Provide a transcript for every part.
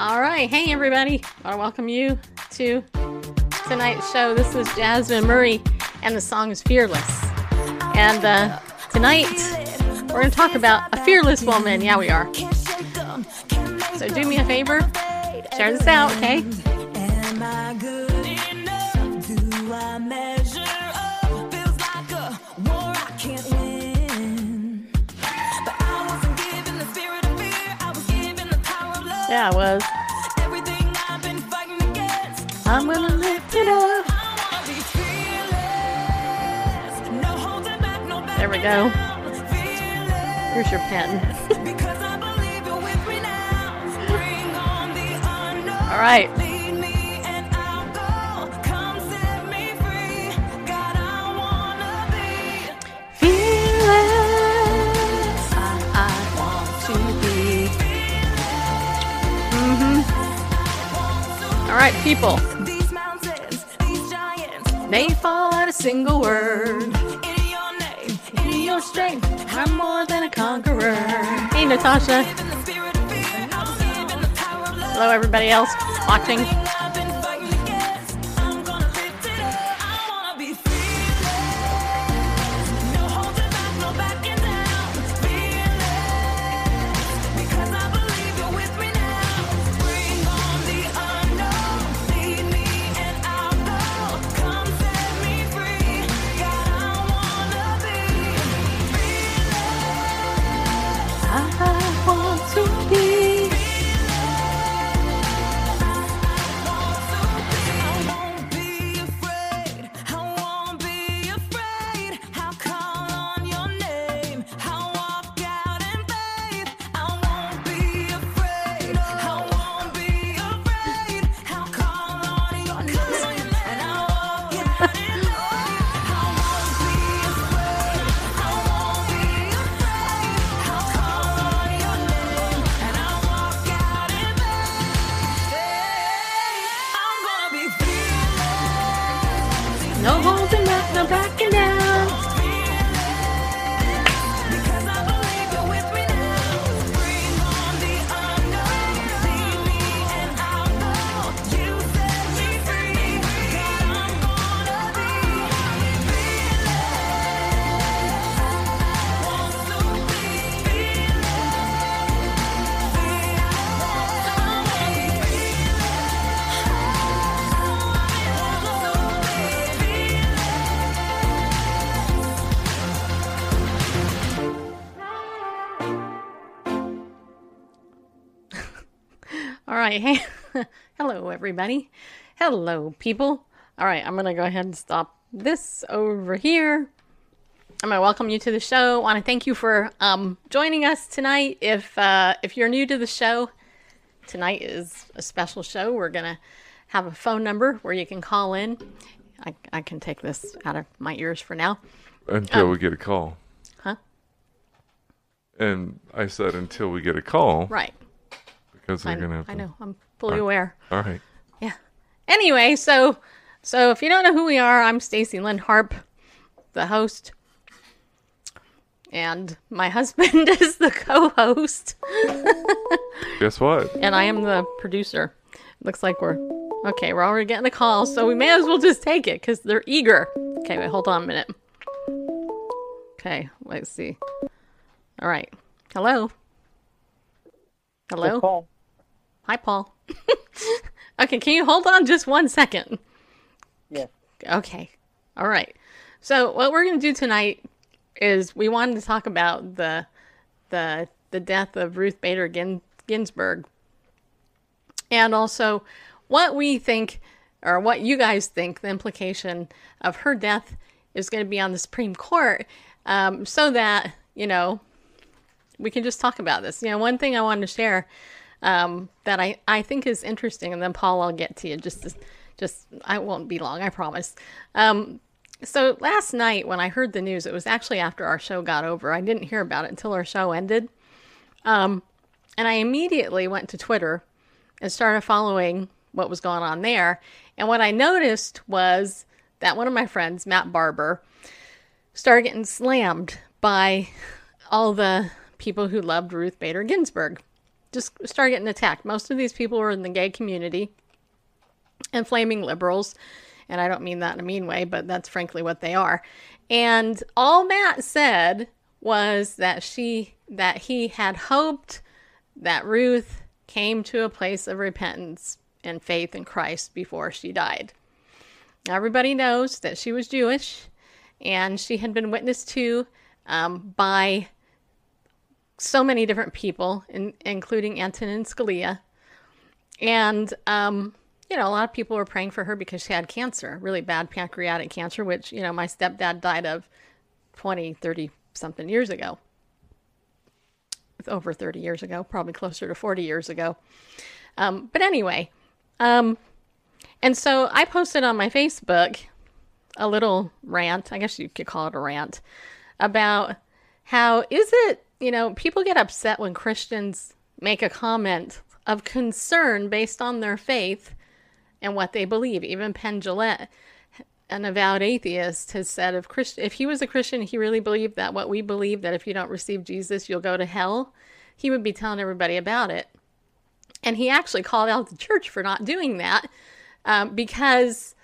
All right. Hey, everybody. I welcome you to tonight's show. This is Jasmine Murray, and the song is Fearless. And uh, tonight, we're going to talk about a fearless woman. Yeah, we are. So do me a favor, share this out, okay? Yeah, I was. I'm gonna lift it up. There we go. Here's your pen. All right. All right, people. May fall at a single word. In your name, in your strength, I'm more than a conqueror. Hey, Natasha. Hello, everybody else watching. Right. Hey, hello, everybody. Hello, people. All right, I'm going to go ahead and stop this over here. I'm going to welcome you to the show. want to thank you for um, joining us tonight. If uh, if you're new to the show, tonight is a special show. We're going to have a phone number where you can call in. I, I can take this out of my ears for now. Until we get a call. Huh? And I said until we get a call Right. Because I, they're gonna have to. I know. I'm fully aware. All right. Yeah. Anyway, so so if you don't know who we are, I'm Stacy Lynn Harp, the host. And my husband is the co-host. Guess what? and I am the producer. Looks like we're okay. We're already getting a call, so we may as well just take it because they're eager. Okay, wait, hold on a minute. Okay, let's see. All right. Hello. Hello. Hi, Paul. okay, can you hold on just one second? Yeah. Okay. All right. So what we're going to do tonight is we wanted to talk about the the the death of Ruth Bader Gin- Ginsburg, and also what we think or what you guys think the implication of her death is going to be on the Supreme Court, um, so that you know we can just talk about this. You know, one thing I wanted to share um, that I, I think is interesting. And then, Paul, I'll get to you. Just, just I won't be long, I promise. Um, so last night when I heard the news, it was actually after our show got over. I didn't hear about it until our show ended. Um, and I immediately went to Twitter and started following what was going on there. And what I noticed was that one of my friends, Matt Barber, started getting slammed by all the people who loved Ruth Bader Ginsburg. Just started getting attacked. Most of these people were in the gay community and flaming liberals. And I don't mean that in a mean way, but that's frankly what they are. And all Matt said was that she that he had hoped that Ruth came to a place of repentance and faith in Christ before she died. Everybody knows that she was Jewish and she had been witnessed to um, by so many different people, in, including Antonin Scalia. And, um, you know, a lot of people were praying for her because she had cancer, really bad pancreatic cancer, which, you know, my stepdad died of 20, 30 something years ago. Over 30 years ago, probably closer to 40 years ago. Um, but anyway, um, and so I posted on my Facebook a little rant, I guess you could call it a rant, about how is it, you know, people get upset when Christians make a comment of concern based on their faith and what they believe. Even Penn Jillette, an avowed atheist, has said if Christ- if he was a Christian, he really believed that what we believe that if you don't receive Jesus, you'll go to hell. He would be telling everybody about it. And he actually called out the church for not doing that um, because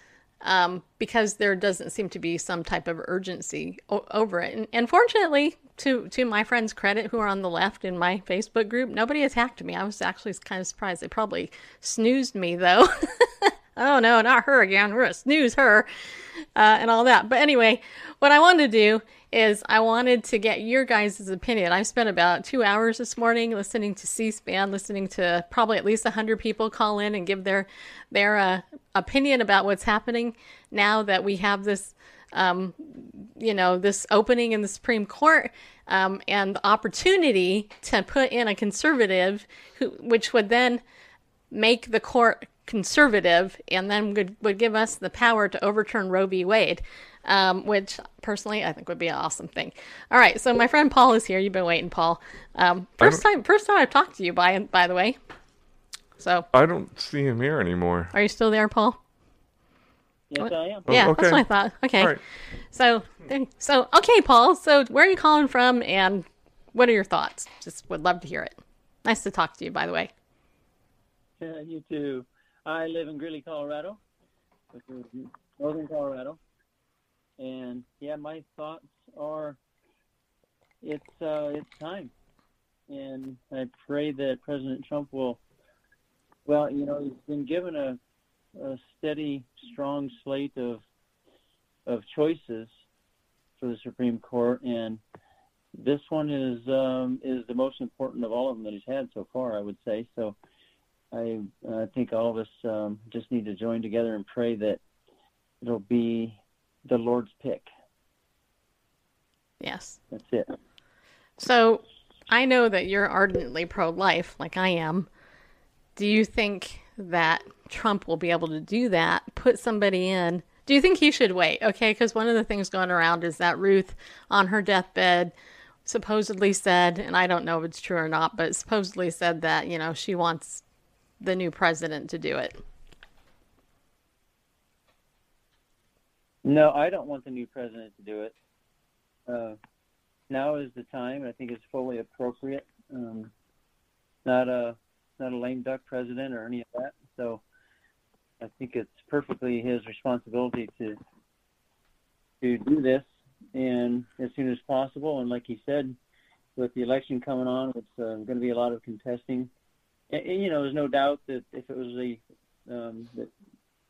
um, because there doesn't seem to be some type of urgency o- over it. And, and fortunately, to to my friends' credit, who are on the left in my Facebook group, nobody attacked me. I was actually kind of surprised. They probably snoozed me though. oh no, not her again. We're gonna snooze her, uh, and all that. But anyway, what I wanted to do is I wanted to get your guys' opinion. I spent about two hours this morning listening to C-SPAN, listening to probably at least hundred people call in and give their their uh, opinion about what's happening now that we have this, um, you know, this opening in the Supreme Court. Um, and the opportunity to put in a conservative, who, which would then make the court conservative and then would, would give us the power to overturn Roe v. Wade, um, which personally I think would be an awesome thing. All right, so my friend Paul is here. You've been waiting, Paul. Um, first time, first time I've talked to you. By by the way, so I don't see him here anymore. are you still there, Paul? Yes, I am. Oh, yeah, okay. that's what I thought. Okay, All right. so so okay, Paul. So where are you calling from, and what are your thoughts? Just would love to hear it. Nice to talk to you, by the way. Yeah, you too. I live in Greeley, Colorado, which is northern Colorado. And yeah, my thoughts are it's uh, it's time. And I pray that President Trump will well, you know, he's been given a, a steady, strong slate of of choices for the Supreme Court and this one is um, is the most important of all of them that he's had so far, I would say. So I uh, think all of us um, just need to join together and pray that it'll be the Lord's pick. Yes. That's it. So I know that you're ardently pro life, like I am. Do you think that Trump will be able to do that? Put somebody in? Do you think he should wait? Okay, because one of the things going around is that Ruth, on her deathbed, supposedly said, and I don't know if it's true or not, but supposedly said that, you know, she wants the new president to do it. No, I don't want the new president to do it. Uh, now is the time. I think it's fully appropriate. Um, not a not a lame duck president or any of that. So I think it's perfectly his responsibility to to do this and as soon as possible. And like he said, with the election coming on, it's uh, going to be a lot of contesting. And, and, you know, there's no doubt that if it was the um, the,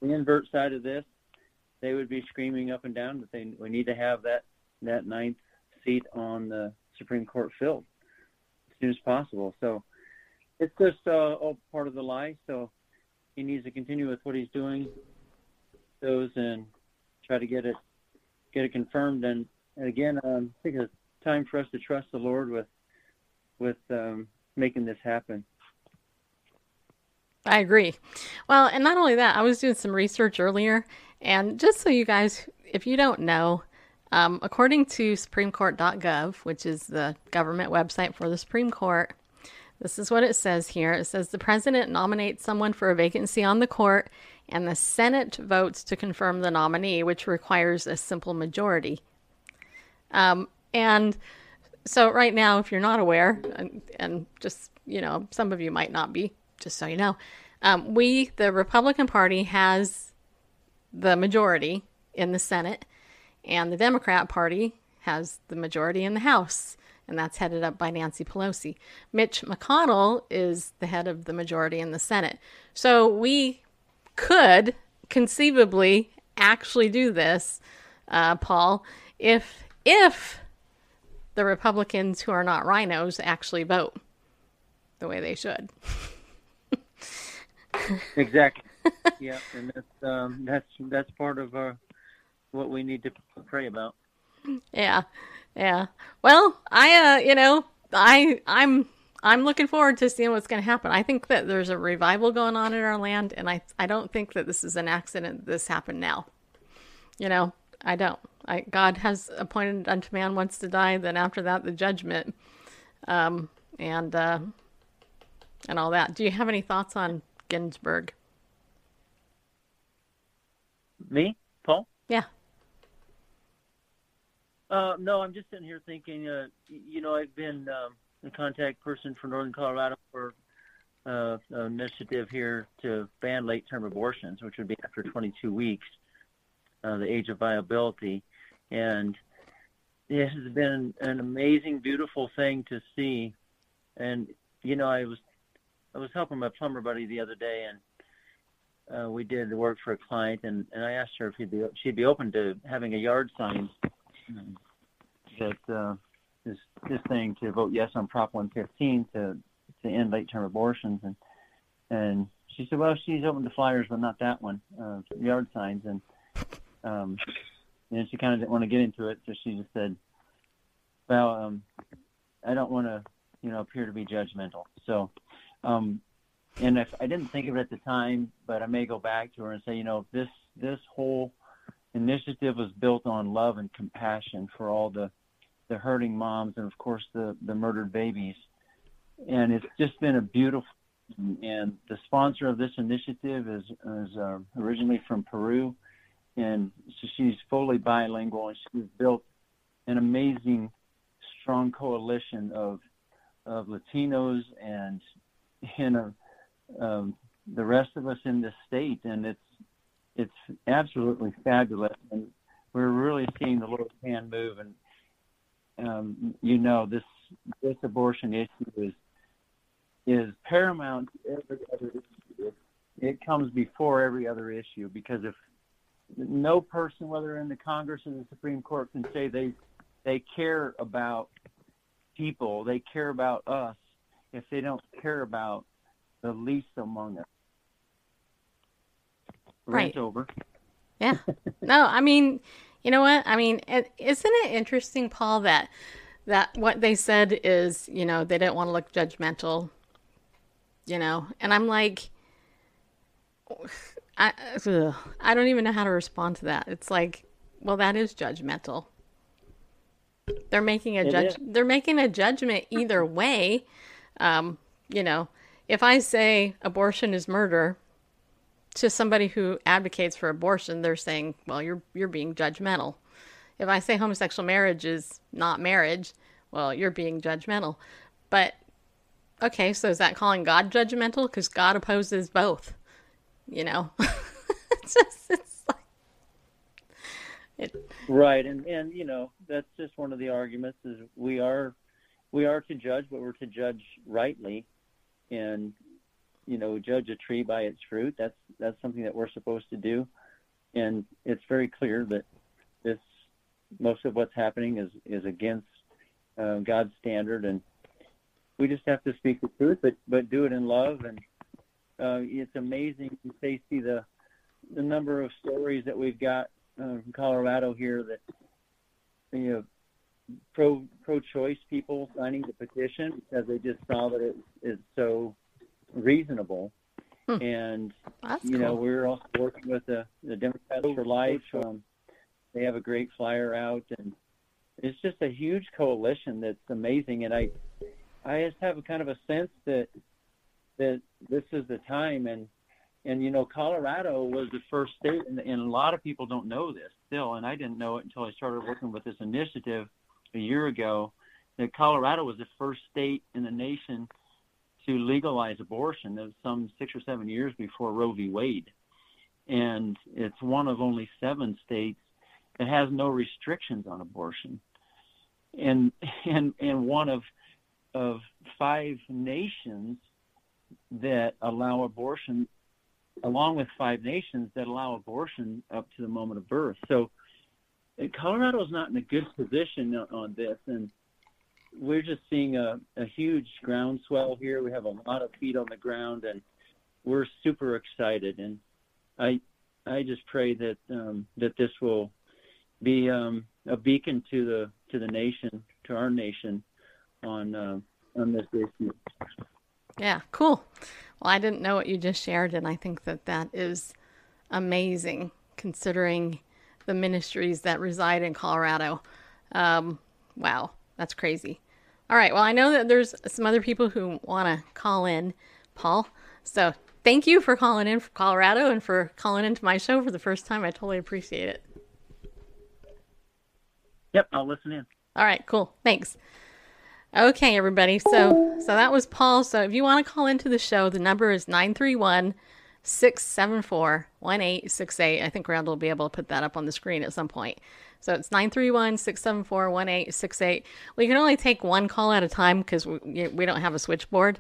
the invert side of this, they would be screaming up and down that they we need to have that that ninth seat on the Supreme Court filled as soon as possible. So it's just uh, all part of the lie. So he needs to continue with what he's doing, those and try to get it get it confirmed. And, and again, um, I think it's time for us to trust the Lord with with um, making this happen. I agree. Well, and not only that, I was doing some research earlier, and just so you guys, if you don't know, um, according to SupremeCourt.gov, which is the government website for the Supreme Court, this is what it says here. It says the president nominates someone for a vacancy on the court, and the Senate votes to confirm the nominee, which requires a simple majority. Um, and so, right now, if you're not aware, and, and just, you know, some of you might not be, just so you know, um, we, the Republican Party, has the majority in the Senate, and the Democrat Party has the majority in the House, and that's headed up by Nancy Pelosi. Mitch McConnell is the head of the majority in the Senate. So we could conceivably actually do this, uh, Paul, if if the Republicans who are not RINOs actually vote the way they should. exactly. yeah, and that's um, that's that's part of uh, what we need to pray about. Yeah, yeah. Well, I uh, you know, I I'm I'm looking forward to seeing what's going to happen. I think that there's a revival going on in our land, and I I don't think that this is an accident. This happened now. You know, I don't. I, God has appointed unto man once to die. Then after that, the judgment, um, and uh, and all that. Do you have any thoughts on Ginsburg? Me, Paul? Uh, no, I'm just sitting here thinking. Uh, you know, I've been um, a contact person for Northern Colorado for uh, an initiative here to ban late-term abortions, which would be after 22 weeks, uh, the age of viability, and it has been an amazing, beautiful thing to see. And you know, I was I was helping my plumber buddy the other day, and uh, we did the work for a client, and, and I asked her if he'd be, she'd be open to having a yard sign that uh, is this thing to vote yes on Prop 115 to to end late term abortions, and and she said, well, she's open to flyers, but not that one, uh, yard signs, and um, and she kind of didn't want to get into it, so she just said, well, um, I don't want to, you know, appear to be judgmental, so. Um, and if I didn't think of it at the time, but I may go back to her and say, you know, this this whole initiative was built on love and compassion for all the the hurting moms and of course the the murdered babies, and it's just been a beautiful. And the sponsor of this initiative is is uh, originally from Peru, and so she's fully bilingual, and she's built an amazing, strong coalition of of Latinos and you know um, the rest of us in this state, and it's it's absolutely fabulous, and we're really seeing the Lord's hand move. And um, you know, this this abortion issue is is paramount to every other issue. It, it comes before every other issue because if no person, whether in the Congress or the Supreme Court, can say they they care about people, they care about us, if they don't care about the least among us. Right. Over. Yeah. No, I mean, you know what? I mean, is isn't it interesting, Paul, that that what they said is, you know, they didn't want to look judgmental, you know, and I'm like, I ugh, I don't even know how to respond to that. It's like, well, that is judgmental. They're making a It judge. is. They're making a judgment either way. Um, you know, if I say abortion is murder, to somebody who advocates for abortion, they're saying, well, you're you're being judgmental. If I say homosexual marriage is not marriage, well, you're being judgmental. But okay, so is that calling God judgmental? Because God opposes both. You know, it's just it's like it. Right, and and you know that's just one of the arguments is we are we are to judge, but we're to judge rightly, and you know judge a tree by its fruit. That's that's something that we're supposed to do, and it's very clear that this most of what's happening is is against uh, God's standard, and we just have to speak the truth, but but do it in love. And uh, it's amazing, Stacy, the the number of stories that we've got uh, from Colorado here that you know pro pro choice people signing the petition because they just saw that it is so reasonable and That's you know cool. we're also working with the the Democrats for Life. Um, they have a great flyer out, and it's just a huge coalition that's amazing. And I I just have a kind of a sense that that this is the time and and you know Colorado was the first state and, and a lot of people don't know this still and I didn't know it until I started working with this initiative a year ago that Colorado was the first state in the nation to legalize abortion. Was some six or seven years before Roe v. Wade, and it's one of only seven states that has no restrictions on abortion, and and and one of of five nations that allow abortion, along with five nations that allow abortion up to the moment of birth. So Colorado is not in a good position on- on this, and we're just seeing a, a huge groundswell here. We have a lot of feet on the ground, and we're super excited. And I I just pray that um, that this will be um, a beacon to the to the nation, to our nation, on uh, on this issue. Yeah, cool. Well, I didn't know what you just shared, and I think that that is amazing considering the ministries that reside in Colorado. Um, wow, that's crazy. All right, well, I know that there's some other people who want to call in, Paul. So thank you for calling in from Colorado and for calling into my show for the first time. I totally appreciate it. Yep, I'll listen in. All right, cool. Thanks. Okay, everybody. So so that was Paul. So if you want to call into the show, the number is 931 674 1868. I think Randall will be able to put that up on the screen at some point. So it's 931 674 1868. We can only take one call at a time because we, we don't have a switchboard.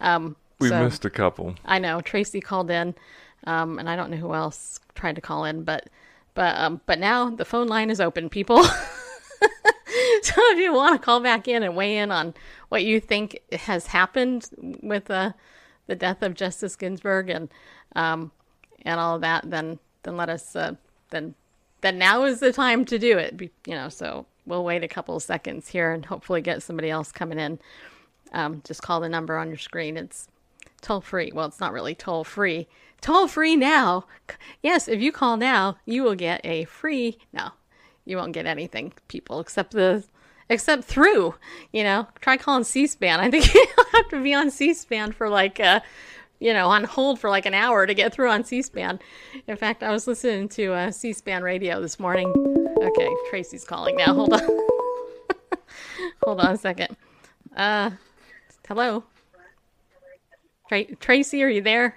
Um, We so- missed a couple. I know Tracy called in, um, and I don't know who else tried to call in, but but um, but now the phone line is open, people. so if you want to call back in and weigh in on what you think has happened with uh, the death of Justice Ginsburg and um, and all of that, then then let us uh, then then now is the time to do it. You know, so we'll wait a couple of seconds here and hopefully get somebody else coming in. Um, just call the number on your screen. It's toll free. Well, it's not really toll free. Toll free now. Yes, if you call now, you will get a free. No, you won't get anything, people, except the except through. You know, try calling C-SPAN. I think you'll have to be on C-SPAN for like uh you know, on hold for like an hour to get through on C-SPAN. In fact, I was listening to uh, C-SPAN radio this morning. Okay, Tracy's calling now. Hold on. hold on a second. Uh, hello. Tra- Tracy, are you there?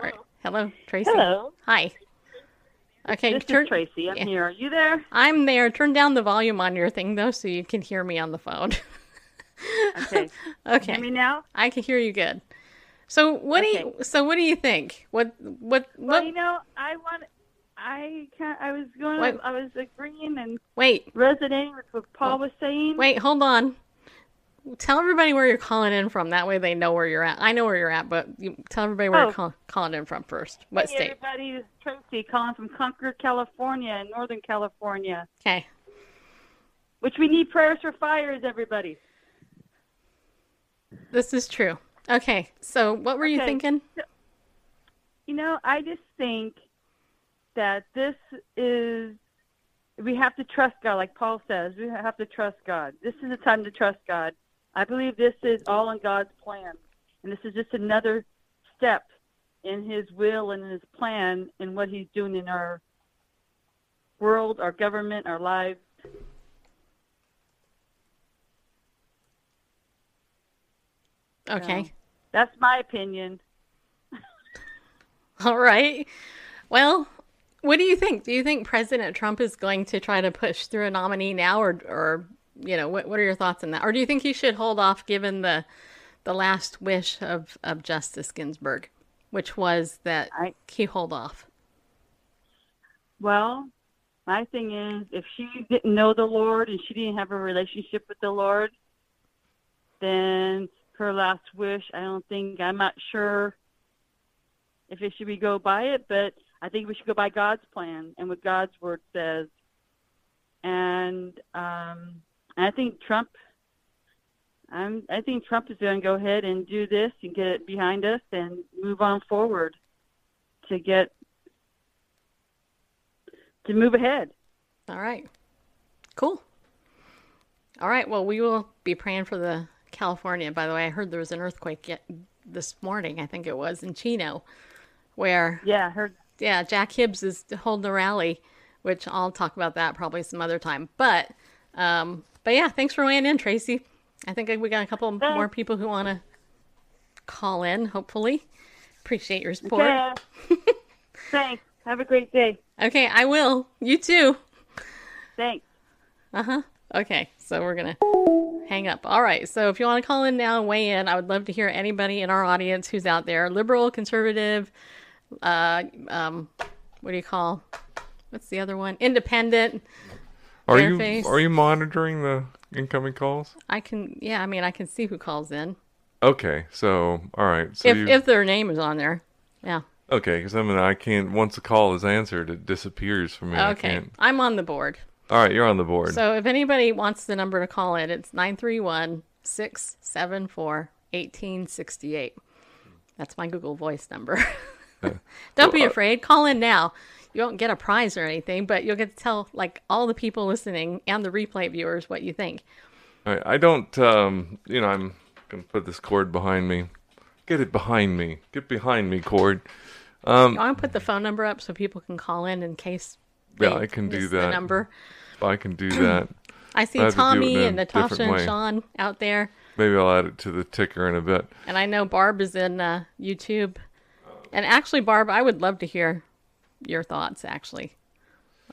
Right. Hello, Tracy. Hello. Hi. Okay, This turn- is Tracy. I'm yeah. here. Are you there? I'm there. Turn down the volume on your thing though, so you can hear me on the phone. Okay. okay. Can you hear me now? I can hear you good. So what do you? So what do you think? What what Well, what? you know, I want. I can I was going. I was agreeing and Wait, resonating with what Paul was saying. wait, hold on. Tell everybody where you're calling in from. That way they know where you're at. I know where you're at, but you tell everybody where Oh. you're call, calling in from first. What Hey, state? everybody, this is Tracy calling from Concord, California, in Northern California. Okay. Which we need prayers for fires, everybody. This is true. Okay. So what were you Okay. thinking? You know, I just think that this is we have to trust God, like Paul says. We have to trust God. This is the time to trust God. I believe this is all in God's plan, and this is just another step in His will and in His plan and what He's doing in our world, our government, our lives. Okay. So, that's my opinion. All right. Well, what do you think? Do you think President Trump is going to try to push through a nominee now, or, or you know, what what are your thoughts on that? Or do you think he should hold off, given the the last wish of of Justice Ginsburg, which was that I- he hold off? Well, my thing is, if she didn't know the Lord and she didn't have a relationship with the Lord, then her last wish, I don't think, I'm not sure if it should we go by it, but I think we should go by God's plan and what God's word says. And um, I think Trump, I'm. I think Trump is going to go ahead and do this and get it behind us and move on forward to get to move ahead. All right. Cool. All right. Well, we will be praying for the California. By the way, I heard there was an earthquake yet this morning. I think it was in Chino, where Yeah, I heard. yeah, Jack Hibbs is holding a rally, which I'll talk about that probably some other time. But um, but yeah, thanks for weighing in, Tracy. I think we got a couple more people who want to call in. Hopefully, appreciate your support. Okay. Thanks. Have a great day. Okay, I will. You too. Thanks. Uh huh. Okay, so we're gonna hang up. All right. So if you want to call in now and weigh in, I would love to hear anybody in our audience who's out there, liberal, conservative, uh, um, what do you call? What's the other one? Independent. Are you Fairface. are you monitoring the incoming calls? I can. Yeah, I mean, I can see who calls in Okay, so all right, so if you, if their name is on there. Yeah. okay, because I mean I can't. Once the call is answered, it disappears from me. I Okay. I'm on the board. All right, you're on the board. So if anybody wants the number to call in, it's 931 674 1868. That's my Google Voice number. Uh, Don't be uh, afraid. Call in now. You won't get a prize or anything, but you'll get to tell like all the people listening and the replay viewers what you think. All right, I don't. Um, you know, I'm gonna put this cord behind me. Get it behind me. Get behind me, cord. Um, I want to put the phone number up so people can call in in case. Yeah, I can do that. number. I can do that. I see I to Tommy and Natasha and way. Sean out there. Maybe I'll add it to the ticker in a bit. And I know Barb is in uh, YouTube. And actually, Barb, I would love to hear your thoughts, actually.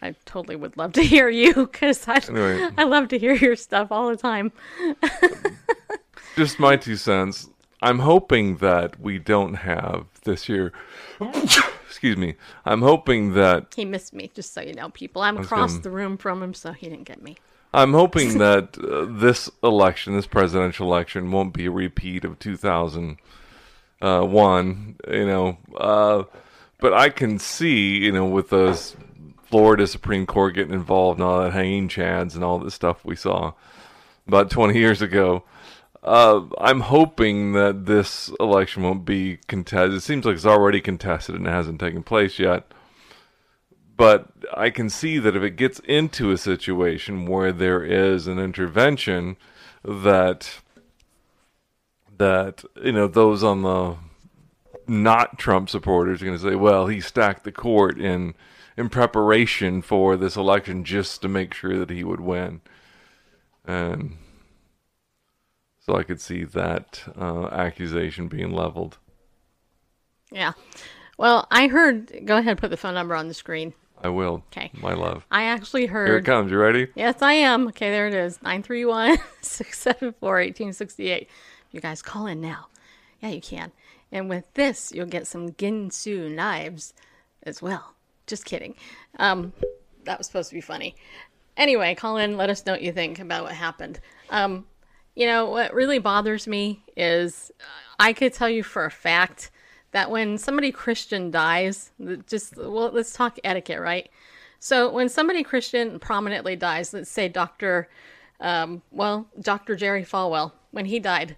I totally would love to hear you because I, Anyway. I love to hear your stuff all the time. Just my two cents. I'm hoping that we don't have this year. excuse me. I'm hoping that He missed me, just so you know, people. I'm across gonna- the room from him, so he didn't get me. I'm hoping that uh, this election, this presidential election, won't be a repeat of 2001. You know, uh, but I can see, you know, with the Florida Supreme Court getting involved and all that hanging chads and all this stuff we saw about 20 years ago. Uh, I'm hoping that this election won't be contested. It seems like it's already contested and it hasn't taken place yet but I can see that if it gets into a situation where there is an intervention that that you know those on the not Trump supporters are going to say, well, he stacked the court in in preparation for this election just to make sure that he would win, and so I could see that uh, accusation being leveled. Yeah. Well, I heard. Go ahead, put the phone number on the screen. I will. Okay. my love. I actually heard. Here it comes. You ready? Yes, I am. Okay, there it is. 931 674 1868. You guys call in now. Yeah, you can. And with this, you'll get some Ginsu knives as well. Just kidding. Um, that was supposed to be funny. Anyway, call in. Let us know what you think about what happened. Um, you know, what really bothers me is uh, I could tell you for a fact that when somebody Christian dies, just, well, let's talk etiquette, right? So when somebody Christian prominently dies, let's say Dr. Um, well, Dr. Jerry Falwell, when he died,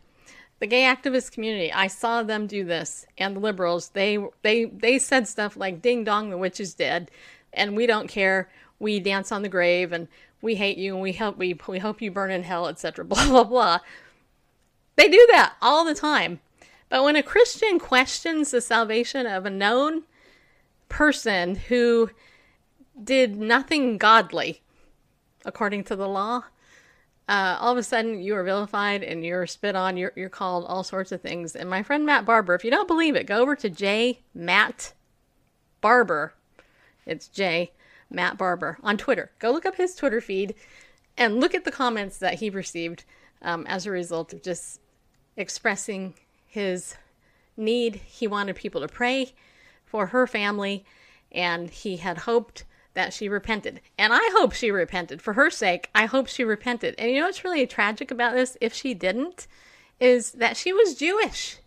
the gay activist community, I saw them do this, and the liberals, they they they said stuff like "Ding dong, the witch is dead," and we don't care. We dance on the grave, and we hate you, and we hope we we hope you burn in hell, etc. Blah blah blah. They do that all the time. But when a Christian questions the salvation of a known person who did nothing godly according to the law, uh, all of a sudden you are vilified and you're spit on. You're, you're called all sorts of things. And my friend Matt Barber, if you don't believe it, go over to J Matt Barber. It's J Matt Barber on Twitter. Go look up his Twitter feed and look at the comments that he received um, as a result of just expressing his need. He wanted people to pray for her family, and he had hoped that she repented. And I hope she repented. For her sake, I hope she repented. And you know what's really tragic about this, if she didn't, is that she was Jewish,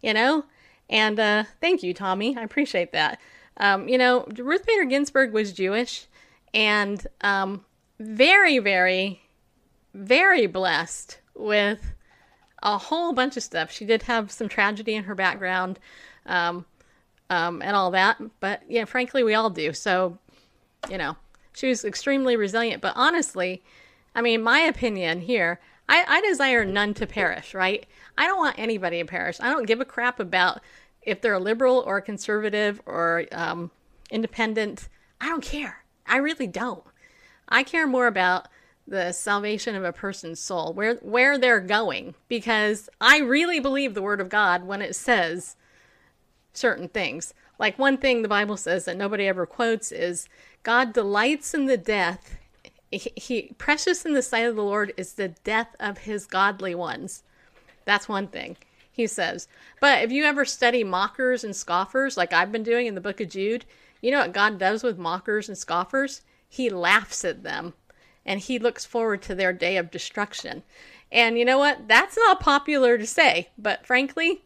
you know? And uh, thank you, Tommy. I appreciate that. Um, you know, Ruth Bader Ginsburg was Jewish and um, very, very, very blessed with a whole bunch of stuff. She did have some tragedy in her background, um, um, and all that. But yeah, frankly, we all do. So, you know, she was extremely resilient. But honestly, I mean, my opinion here, I, I desire none to perish, right? I don't want anybody to perish. I don't give a crap about if they're a liberal or a conservative or um, independent. I don't care. I really don't. I care more about the salvation of a person's soul, where where they're going, because I really believe the word of God when it says certain things. Like one thing the Bible says that nobody ever quotes is God delights in the death. He, precious in the sight of the Lord is the death of his godly ones. That's one thing he says. But if you ever study mockers and scoffers, like I've been doing in the book of Jude, you know what God does with mockers and scoffers? He laughs at them and he looks forward to their day of destruction. And you know what? That's not popular to say, but frankly,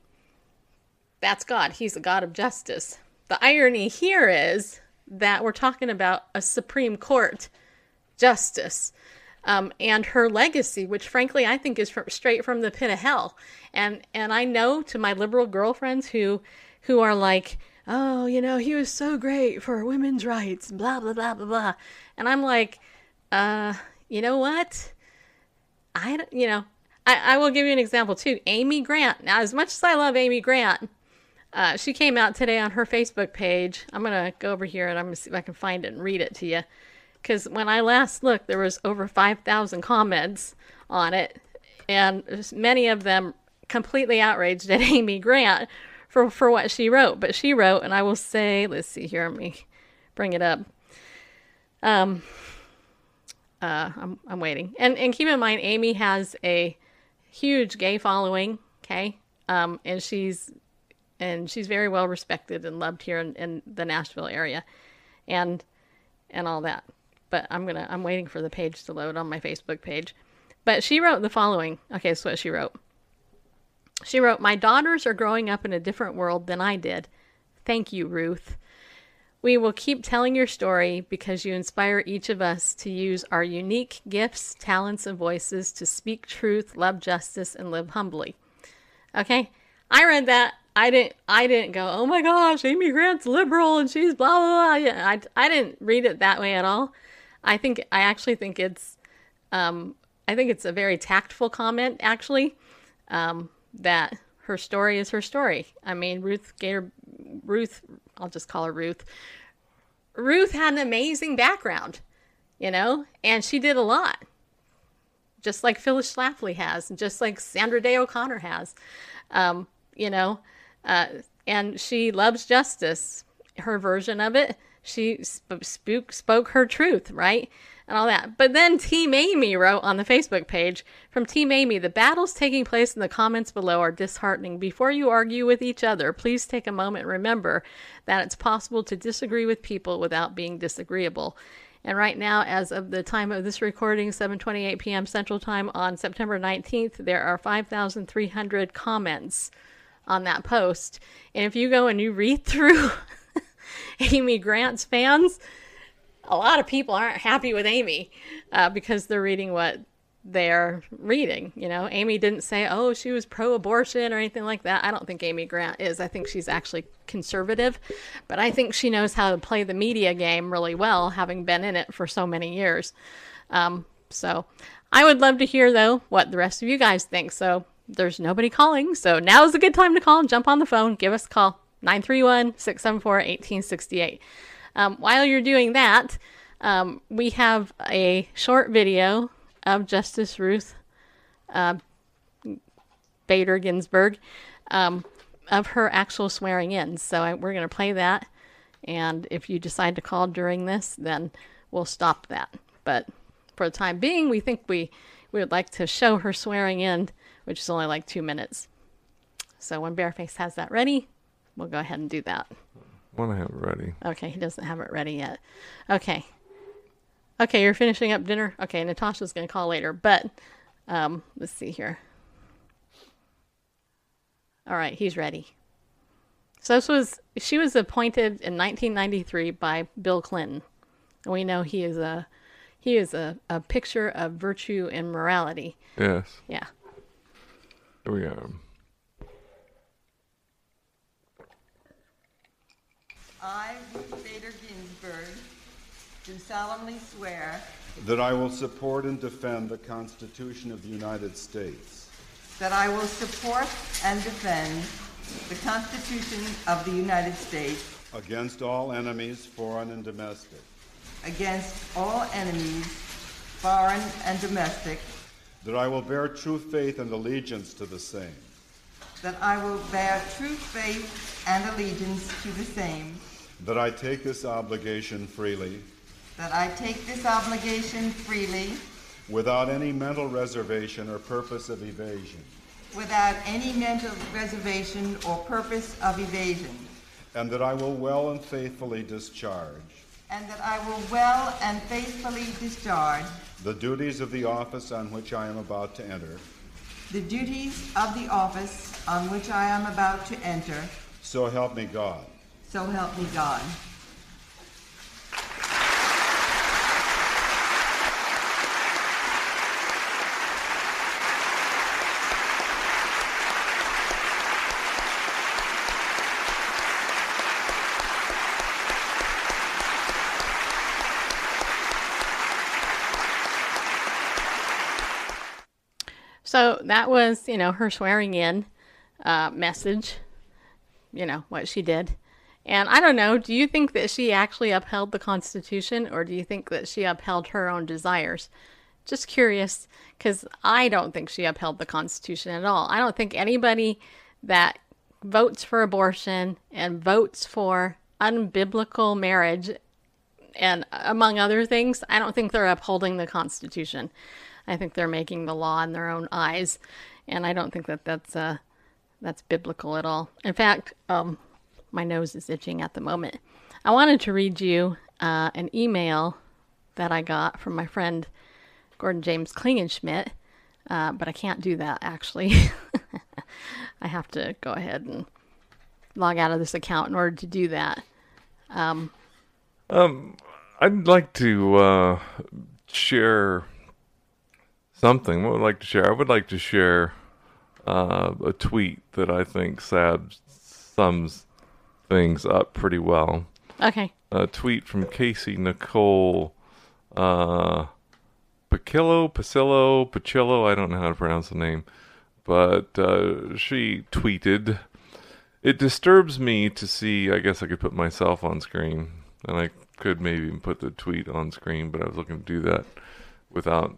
that's God. He's a God of justice. The irony here is that we're talking about a Supreme Court justice um, and her legacy, which frankly I think is from, straight from the pit of hell. And and I know to my liberal girlfriends who who are like, oh, you know, he was so great for women's rights, blah blah blah blah blah, and I'm like, uh, you know what? I you know I, I will give you an example too. Amy Grant. Now, as much as I love Amy Grant, uh, she came out today on her Facebook page. I'm gonna go over here and I'm gonna see if I can find it and read it to you. Because when I last looked, there was over 5,000 comments on it, and many of them completely outraged at Amy Grant for for what she wrote. But she wrote, and I will say, let's see here, let me bring it up. Um, uh, I'm I'm waiting, and and keep in mind, Amy has a huge gay following. Okay, um, and she's and she's very well respected and loved here in, in the Nashville area, and and all that. But I'm gonna I'm waiting for the page to load on my Facebook page. But she wrote the following. Okay, so what she wrote. She wrote, My daughters are growing up in a different world than I did. Thank you, Ruth. We will keep telling your story because you inspire each of us to use our unique gifts, talents, and voices to speak truth, love justice, and live humbly. Okay? I read that. I didn't I didn't go, "Oh my gosh, Amy Grant's liberal and she's blah blah blah." Yeah, I I didn't read it that way at all. I think I actually think it's um I think it's a very tactful comment actually. Um that her story is her story. I mean, Ruth Gator, Ruth, I'll just call her Ruth. Ruth had an amazing background, you know, and she did a lot, just like Phyllis Schlafly has, and just like Sandra Day O'Connor has, um, you know, uh, and she loves justice. Her version of it, she sp- spoke spoke her truth, right? and all that. But then Team Amy wrote on the Facebook page from Team Amy, the battles taking place in the comments below are disheartening. Before you argue with each other, please take a moment remember that it's possible to disagree with people without being disagreeable. And right now, as of the time of this recording, 7:28 p.m. Central Time on September 19th, there are 5,300 comments on that post. And if you go and you read through Amy Grant's fans, a lot of people aren't happy with Amy uh, because they're reading what they're reading. You know, Amy didn't say, oh, she was pro abortion or anything like that. I don't think Amy Grant is. I think she's actually conservative, but I think she knows how to play the media game really well, having been in it for so many years. Um, so I would love to hear, though, what the rest of you guys think. So there's nobody calling. So now is a good time to call. Jump on the phone, give us a call 931 674 1868. Um, while you're doing that, um, we have a short video of Justice Ruth uh, Bader Ginsburg um, of her actual swearing in. So I, we're going to play that. And if you decide to call during this, then we'll stop that. But for the time being, we think we, we would like to show her swearing in, which is only like two minutes. So when Bareface has that ready, we'll go ahead and do that want to have it ready. Okay, he doesn't have it ready yet. Okay. Okay, you're finishing up dinner. Okay, Natasha's going to call later, but um, let's see here. All right, he's ready. So this was she was appointed in 1993 by Bill Clinton. And we know he is a he is a, a picture of virtue and morality. Yes. Yeah. Here we go. I, Ruth Bader Ginsburg, do solemnly swear that I will support and defend the Constitution of the United States that I will support and defend the Constitution of the United States against all enemies, foreign and domestic, against all enemies, foreign and domestic, that I will bear true faith and allegiance to the same, that I will bear true faith and allegiance to the same, that I take this obligation freely. That I take this obligation freely. Without any mental reservation or purpose of evasion, without any mental reservation or purpose of evasion, and that I will well and faithfully discharge and that I will well and faithfully discharge the duties of the office on which I am about to enter. the duties of the office on which I am about to enter. So help me God. So help me God. So that was, you know, her swearing in uh, message, you know, what she did. And I don't know, do you think that she actually upheld the Constitution or do you think that she upheld her own desires? Just curious, because I don't think she upheld the Constitution at all. I don't think anybody that votes for abortion and votes for unbiblical marriage and among other things, I don't think they're upholding the Constitution. I think they're making the law in their own eyes, and I don't think that that's uh, that's biblical at all. In fact, um, my nose is itching at the moment. I wanted to read you uh, an email that I got from my friend Gordon James Klingenschmitt, uh, but I can't do that actually. I have to go ahead and log out of this account in order to do that. Um, Um, I'd like to uh, share something. What would I like to share? I would like to share uh, a tweet that I think Sab sums things up pretty well. okay. A tweet from Casey Nicole uh, Pacillo, Pacillo, Pacillo. I don't know how to pronounce the name, but uh, she tweeted, "It disturbs me to see. I guess I could put myself on screen, and I could maybe even put the tweet on screen, but I was looking to do that without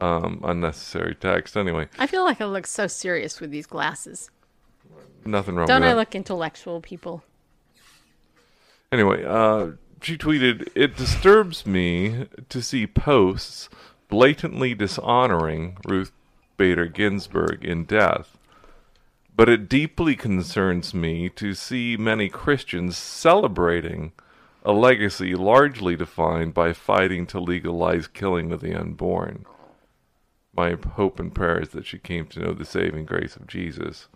um, unnecessary text. Anyway, I feel like I look so serious with these glasses. nothing wrong Don't I that. look intellectual, people? Anyway, uh, she tweeted, It disturbs me to see posts blatantly dishonoring Ruth Bader Ginsburg in death, but it deeply concerns me to see many Christians celebrating a legacy largely defined by fighting to legalize killing of the unborn. My hope and prayer is that she came to know the saving grace of Jesus.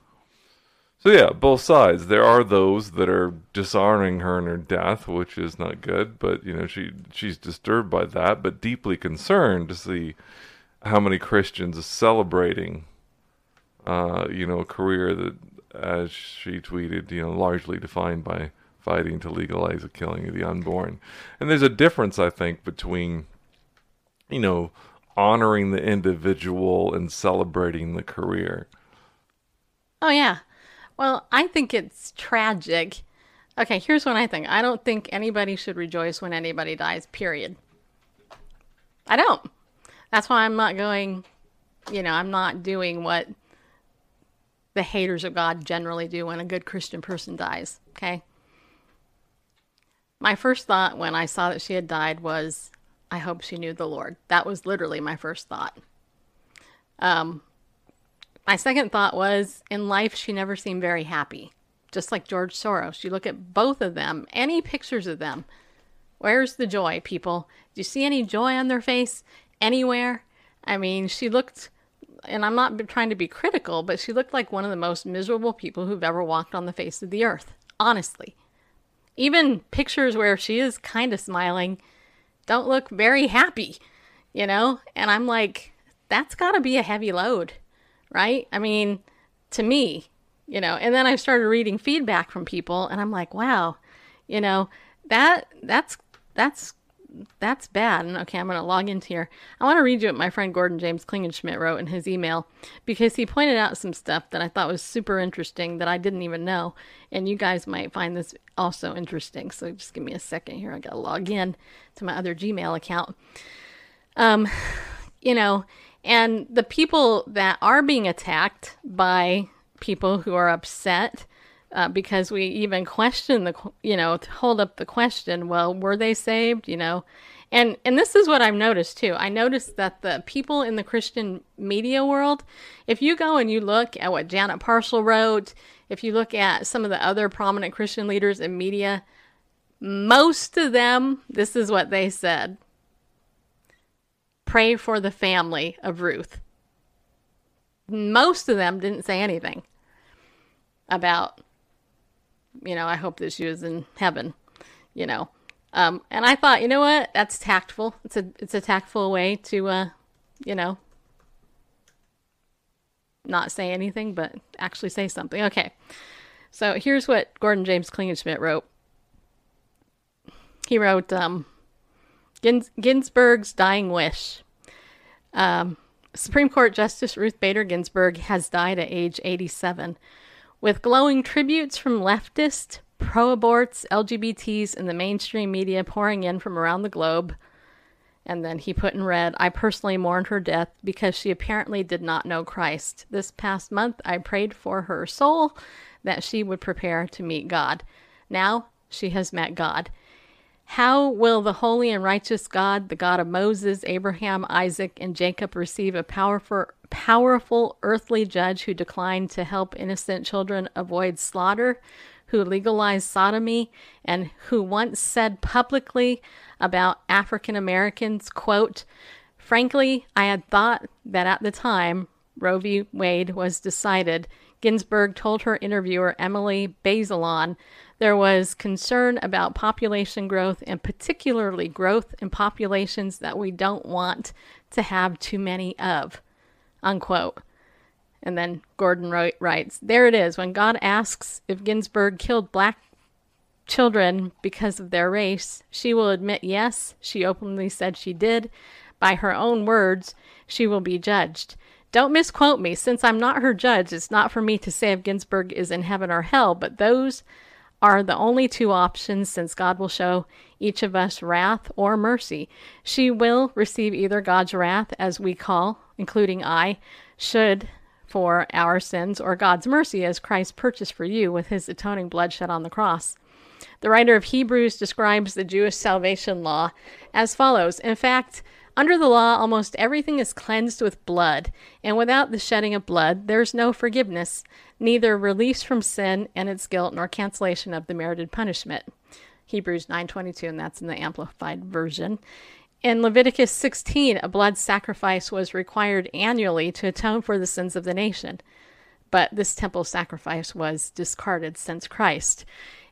So yeah, both sides. There are those that are dishonoring her in her death, which is not good. But you know, she she's disturbed by that, but deeply concerned to see how many Christians are celebrating, uh, you know, a career that, as she tweeted, you know, largely defined by fighting to legalize the killing of the unborn. And there's a difference, I think, between, you know, honoring the individual and celebrating the career. Oh, yeah. Well, I think it's tragic. Okay, here's what I think I don't think anybody should rejoice when anybody dies, period. I don't. That's why I'm not going, you know, I'm not doing what the haters of God generally do when a good Christian person dies, okay? My first thought when I saw that she had died was, I hope she knew the Lord. That was literally my first thought. Um, my second thought was in life, she never seemed very happy. Just like George Soros. You look at both of them, any pictures of them. Where's the joy, people? Do you see any joy on their face anywhere? I mean, she looked, and I'm not trying to be critical, but she looked like one of the most miserable people who've ever walked on the face of the earth. Honestly. Even pictures where she is kind of smiling don't look very happy, you know? And I'm like, that's got to be a heavy load right? I mean, to me, you know, and then I started reading feedback from people and I'm like, wow, you know, that that's that's that's bad. And okay, I'm going to log into here. I want to read you what my friend Gordon James Klingenschmitt wrote in his email because he pointed out some stuff that I thought was super interesting that I didn't even know. And you guys might find this also interesting. So just give me a second here. I got to log in to my other Gmail account. Um, you know, and the people that are being attacked by people who are upset uh, because we even question the you know hold up the question well were they saved you know? And and this is what i've noticed too. I noticed that the people in the christian media world if you go and you look at what janet parshall wrote if you look at some of the other prominent christian leaders in media most of them this is what they said pray for the family of ruth. Most of them didn't say anything about you know, I hope that she was in heaven, you know. Um, and I thought, you know what? That's tactful. It's a it's a tactful way to, uh, you know, not say anything, but actually say something. Okay. So here's what Gordon James Klingenschmitt wrote. He wrote um, Gins- Ginsburg's dying wish. Um, Supreme Court Justice Ruth Bader Ginsburg has died at age 87 with glowing tributes from leftists, pro aborts, LGBTs, and the mainstream media pouring in from around the globe. And then he put in red, I personally mourned her death because she apparently did not know Christ. This past month, I prayed for her soul that she would prepare to meet God. Now she has met God. How will the holy and righteous God, the God of Moses, Abraham, Isaac, and Jacob, receive a powerful, powerful earthly judge who declined to help innocent children avoid slaughter, who legalized sodomy, and who once said publicly about African Americans, quote, Frankly, I had thought that at the time Roe v. Wade was decided, Ginsburg told her interviewer Emily Bazelon there was concern about population growth and particularly growth in populations that we don't want to have too many of. Unquote. And then Gordon writes, There it is. When God asks if Ginsburg killed black children because of their race, she will admit yes, she openly said she did. By her own words, she will be judged. Don't misquote me. Since I'm not her judge, it's not for me to say if Ginsburg is in heaven or hell, but those are the only two options since God will show each of us wrath or mercy. She will receive either God's wrath, as we call, including I, should for our sins, or God's mercy, as Christ purchased for you with his atoning blood shed on the cross. The writer of Hebrews describes the Jewish salvation law as follows. In fact, under the law, almost everything is cleansed with blood, and without the shedding of blood, there's no forgiveness, neither release from sin and its guilt nor cancellation of the merited punishment. Hebrews 9:22 and that's in the amplified version. In Leviticus 16, a blood sacrifice was required annually to atone for the sins of the nation. But this temple sacrifice was discarded since Christ.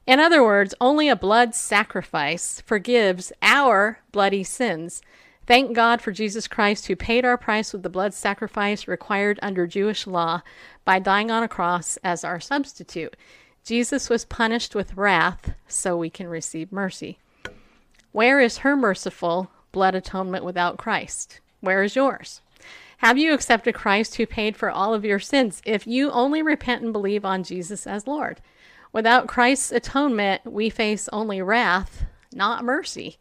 In other words, only a blood sacrifice forgives our bloody sins. Thank God for Jesus Christ, who paid our price with the blood sacrifice required under Jewish law by dying on a cross as our substitute. Jesus was punished with wrath so we can receive mercy. Where is her merciful blood atonement without Christ? Where is yours? Have you accepted Christ who paid for all of your sins if you only repent and believe on Jesus as Lord? Without Christ's atonement, we face only wrath, not mercy.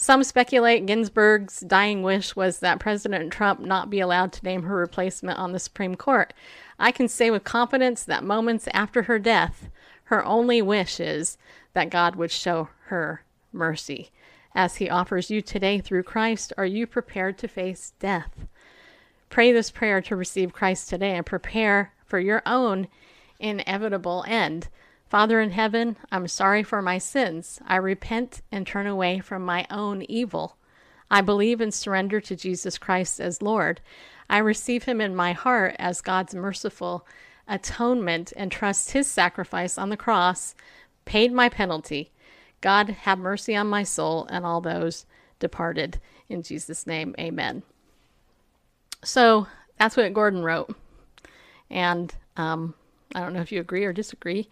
Some speculate Ginsburg's dying wish was that President Trump not be allowed to name her replacement on the Supreme Court. I can say with confidence that moments after her death, her only wish is that God would show her mercy. As he offers you today through Christ, are you prepared to face death? Pray this prayer to receive Christ today and prepare for your own inevitable end. Father in heaven, I'm sorry for my sins. I repent and turn away from my own evil. I believe and surrender to Jesus Christ as Lord. I receive him in my heart as God's merciful atonement and trust his sacrifice on the cross paid my penalty. God, have mercy on my soul and all those departed. In Jesus' name, amen. So that's what Gordon wrote. And um, I don't know if you agree or disagree,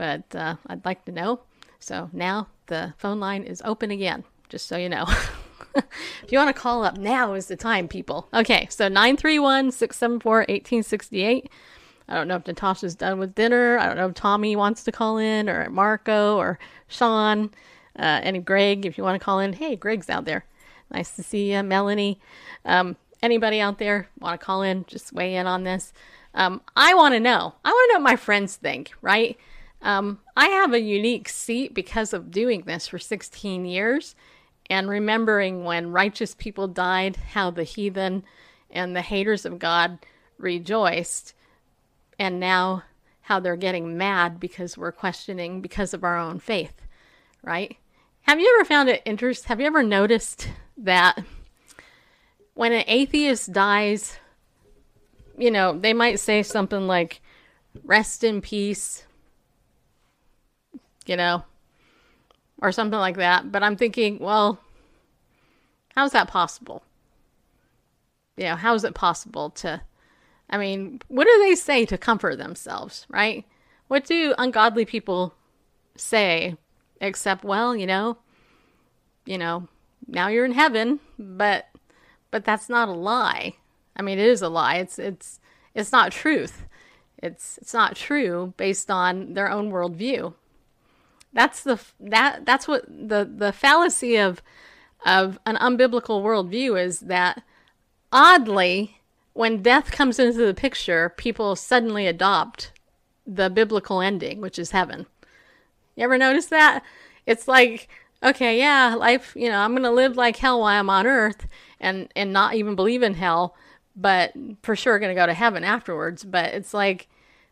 but uh, I'd like to know. So now the phone line is open again, just so you know. if you want to call up, now is the time, people. Okay, so 931 674 1868. I don't know if Natasha's done with dinner. I don't know if Tommy wants to call in, or Marco, or Sean, uh, and Greg, if you want to call in. Hey, Greg's out there. Nice to see you, Melanie. Um, anybody out there want to call in? Just weigh in on this. Um, I want to know. I want to know what my friends think, right? Um, I have a unique seat because of doing this for 16 years and remembering when righteous people died, how the heathen and the haters of God rejoiced, and now how they're getting mad because we're questioning because of our own faith, right? Have you ever found it interest? Have you ever noticed that when an atheist dies, you know, they might say something like, rest in peace, you know, or something like that. But I'm thinking, well, how's that possible? You know, how is it possible to, I mean, what do they say to comfort themselves, right? What do ungodly people say except, well, you know, you know, now you're in heaven, but, but that's not a lie. I mean, it is a lie. It's, it's, it's not truth. It's, it's not true based on their own worldview. That's the that that's what the the fallacy of of an unbiblical worldview is that oddly when death comes into the picture, people suddenly adopt the biblical ending, which is heaven. You ever notice that? It's like, okay, yeah, life, you know, I'm going to live like hell while I'm on earth and and not even believe in hell, but for sure going to go to heaven afterwards, but it's like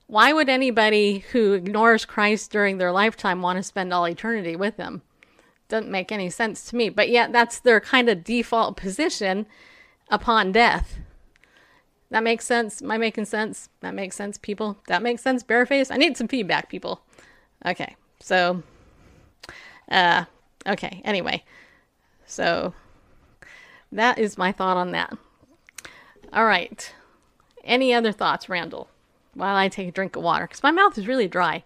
why would anybody who ignores Christ during their lifetime want to spend all eternity with him? Doesn't make any sense to me. But yet, that's their kind of default position upon death. That makes sense. Am I making sense? That makes sense, people. That makes sense, bareface. I need some feedback, people. Okay, so, uh, okay. Anyway, so that is my thought on that. All right. Any other thoughts, Randall? While I take a drink of water because my mouth is really dry.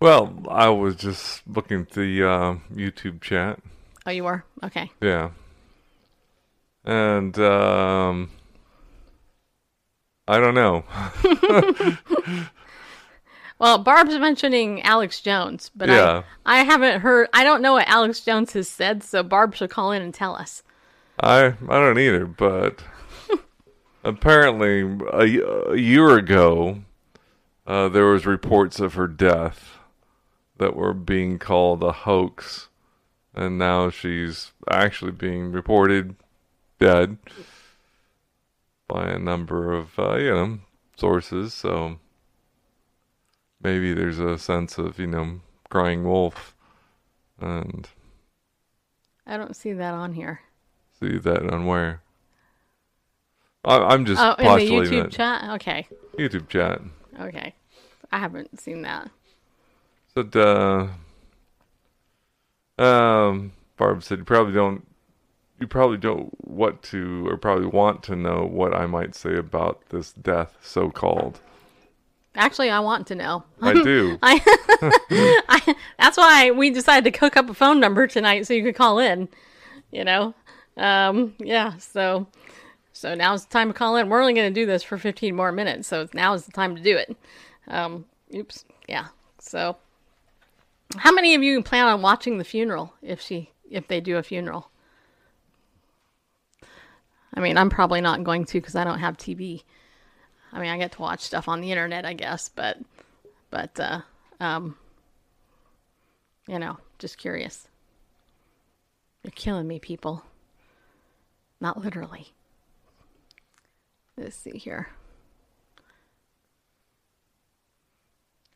Well, I was just looking at the uh, YouTube chat. Oh, you were? Okay. Yeah. And um, I don't know. well, Barb's mentioning Alex Jones, but yeah. I, I haven't heard. I don't know what Alex Jones has said, so Barb should call in and tell us. I I don't either, but apparently a, a, year ago uh, there was reports of her death that were being called a hoax, and now she's actually being reported dead by a number of uh, you know sources. So maybe there's a sense of you know crying wolf, and I don't see that on here see that on where? I, am just oh, in the YouTube chat. Okay. YouTube chat. Okay, I haven't seen that. So, uh, um, Barb said you probably don't, you probably don't what to or probably want to know what I might say about this death, so called. Actually, I want to know. I do. I, I, that's why we decided to cook up a phone number tonight so you could call in. You know, um, yeah, so so now's the time to call in. We're only going to do this for 15 more minutes, so now is the time to do it. Um, oops, yeah. So, how many of you plan on watching the funeral if she if they do a funeral? I mean, I'm probably not going to because I don't have TV. I mean, I get to watch stuff on the internet, I guess, but but uh, um, you know, just curious. You're killing me, people. Not literally. Let's see here.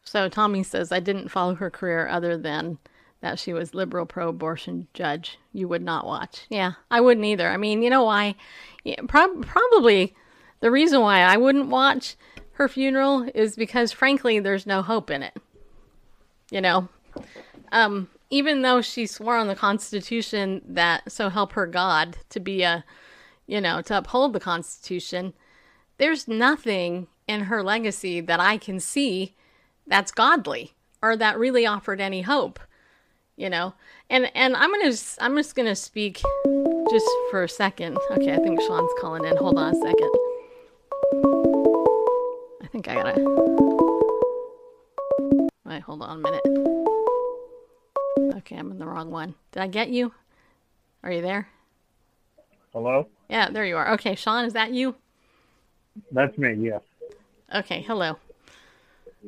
So Tommy says, I didn't follow her career other than that she was liberal pro abortion judge. You would not watch. Yeah, I wouldn't either. I mean, you know why? Yeah, pro- probably the reason why I wouldn't watch her funeral is because, frankly, there's no hope in it. You know? Um, even though she swore on the Constitution that so help her God to be a, you know, to uphold the Constitution, there's nothing in her legacy that I can see that's godly or that really offered any hope, you know. And and I'm gonna I'm just gonna speak just for a second. Okay, I think Sean's calling in. Hold on a second. I think I gotta. Wait, hold on a minute. Okay, I'm in the wrong one. Did I get you? Are you there? Hello? Yeah, there you are. Okay, Sean, is that you? That's me, yes. Okay, hello.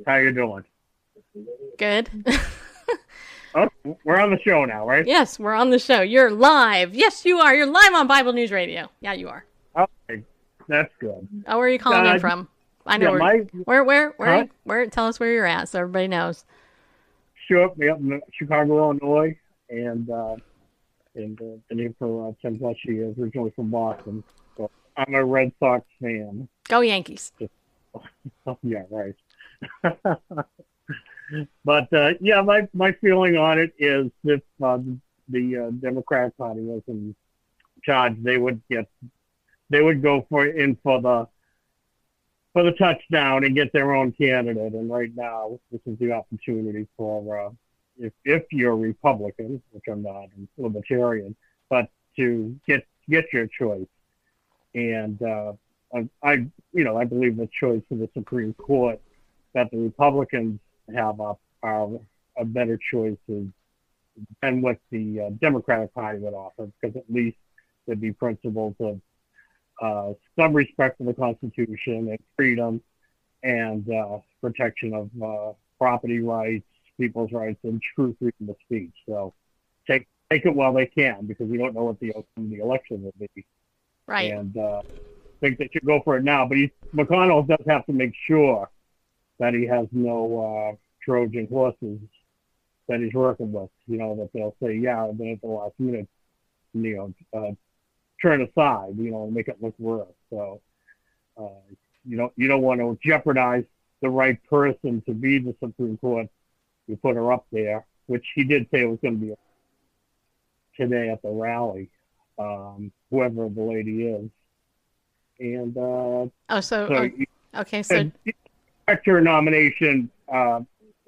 How you doing? Good. Oh, we're on the show now, right? yes, we're on the show. You're live. Yes, you are. You're live on Bible News Radio. Yeah, you are. Okay, that's good. Oh, where are you calling Uh, in from? I know yeah, where, my- where, where, where, Huh? where. Tell us where you're at, so everybody knows. Show up me up in Chicago, Illinois, and uh, and uh, been here for uh, plus years. Originally from Boston, so I'm a Red Sox fan. Go Yankees. Yeah, right. but uh, yeah, my my feeling on it is if uh, the uh, Democratic Party was in charge, they would get they would go for in for the for the touchdown and get their own candidate. And right now, this is the opportunity for uh, if if you're Republican, which I'm not, I'm libertarian, but to get get your choice. And uh, I, I, you know, I believe the choice of the Supreme Court that the Republicans have up are a better choice than than what the uh, Democratic Party would offer, because at least there'd be principles of uh, some respect for the Constitution and freedom and uh, protection of uh, property rights, people's rights, and true freedom of speech. So take take it while they can, because we don't know what the outcome of the election will be Right. and uh, think they should go for it now. But he, McConnell does have to make sure that he has no uh, Trojan horses that he's working with. You know that they'll say, yeah, and then at the last minute, you know, uh, turn aside. You know, and make it look worse. So uh, you don't you don't want to jeopardize the right person to be the Supreme Court. You put her up there, which he did say was going to be today at the rally um, whoever the lady is. And uh, Oh, so, so oh, you okay, so expect your nomination, uh,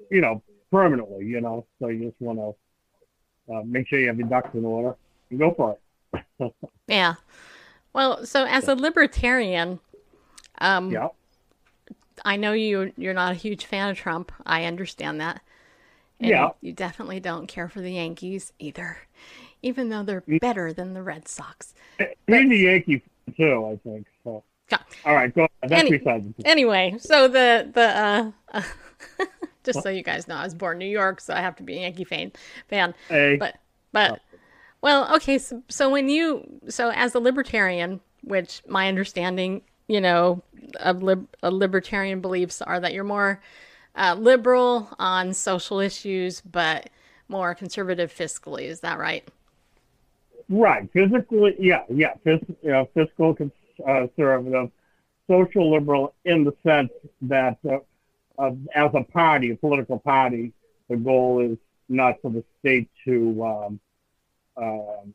you know, permanently, you know. So you just want to uh, make sure you have your ducks in order and go for it. Yeah. Well, so as a libertarian, um, yeah. I know you you're not a huge fan of Trump. I understand that. And Yeah. You definitely don't care for the Yankees either, even though they're better than the Red Sox. He's a Yankee fan, too, I think. So. All right, go ahead. That's Any- besides the. Anyway, so the the uh, just so you guys know, I was born in New York, so I have to be a Yankee fan. Fan, Hey. but but well, okay. So so when you so as a libertarian, which my understanding, you know, of lib, of libertarian beliefs are that you're more uh, liberal on social issues, but more conservative fiscally. Is that right? Right. Physically, yeah, yeah. Phys, you know, fiscal conservative, social liberal in the sense that uh, uh, as a party, a political party, the goal is not for the state to um, um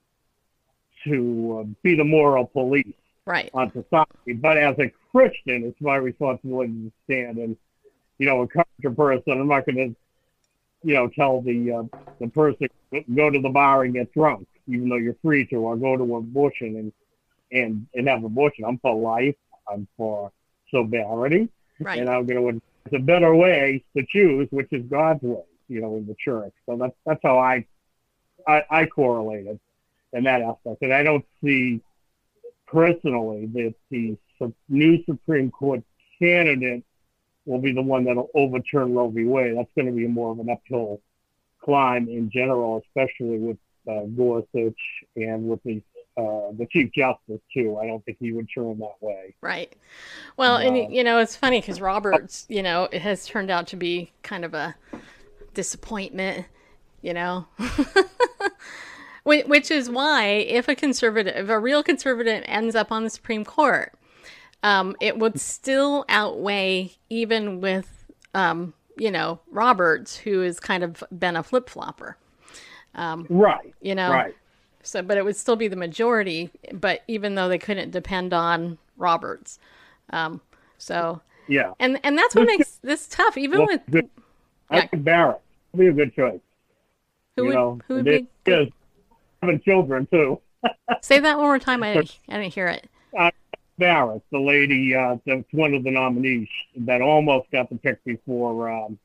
to uh, be the moral police Right. on society. But as a Christian, it's my responsibility to stand and, you know, encourage a person. I'm not going to, you know, tell the uh, the person go to the bar and get drunk, even though you're free to, or go to abortion and and and have abortion. I'm for life. I'm for sobriety, Right. and I'm going to. It's a better way to choose, which is God's way, you know, in the church. So that's that's how I I, I correlate it in that aspect, and I don't see personally that the new Supreme Court candidate will be the one that'll overturn Roe v. Wade. That's going to be more of an uphill climb in general, especially with uh, Gorsuch and with the uh, the Chief Justice too. I don't think he would turn that way. Right. Well, and Uh, y- you know, it's funny because Roberts, you know, it has turned out to be kind of a disappointment, you know. Which is why, if a conservative, if a real conservative ends up on the Supreme Court, um, it would still outweigh, even with, um, you know, Roberts, who has kind of been a flip flopper. Um, Right. You know, Right. So, but it would still be the majority. But even though they couldn't depend on Roberts, um, so Yeah. and and that's what makes this tough. Even Well, with. I think Barrett would be a good choice. Who you would know, who would be they- having children too. say that one more time. I didn't, I didn't hear it. Uh, Barrett, the lady, uh, that's one of the nominees that almost got the pick before um,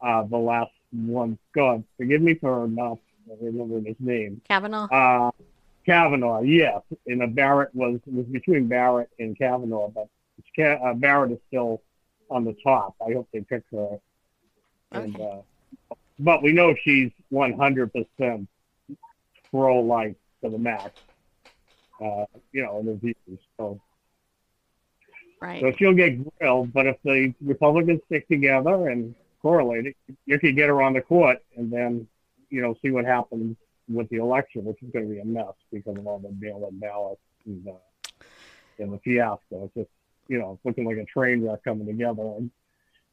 uh, the last one. God, forgive me for not remembering his name. Kavanaugh. Uh, Kavanaugh, yes. And uh, Barrett was was between Barrett and Kavanaugh, but uh, Barrett is still on the top. I hope they pick her. And, uh, but we know she's 100% pro life to the max. Uh, you know, in the views. So, Right. so she'll get grilled. But if the Republicans stick together and correlate it, you could get her on the court and then, you know, see what happens with the election, which is going to be a mess because of all the mail-in ballots and, uh, and the fiasco. It's just, you know, looking like a train wreck coming together. And,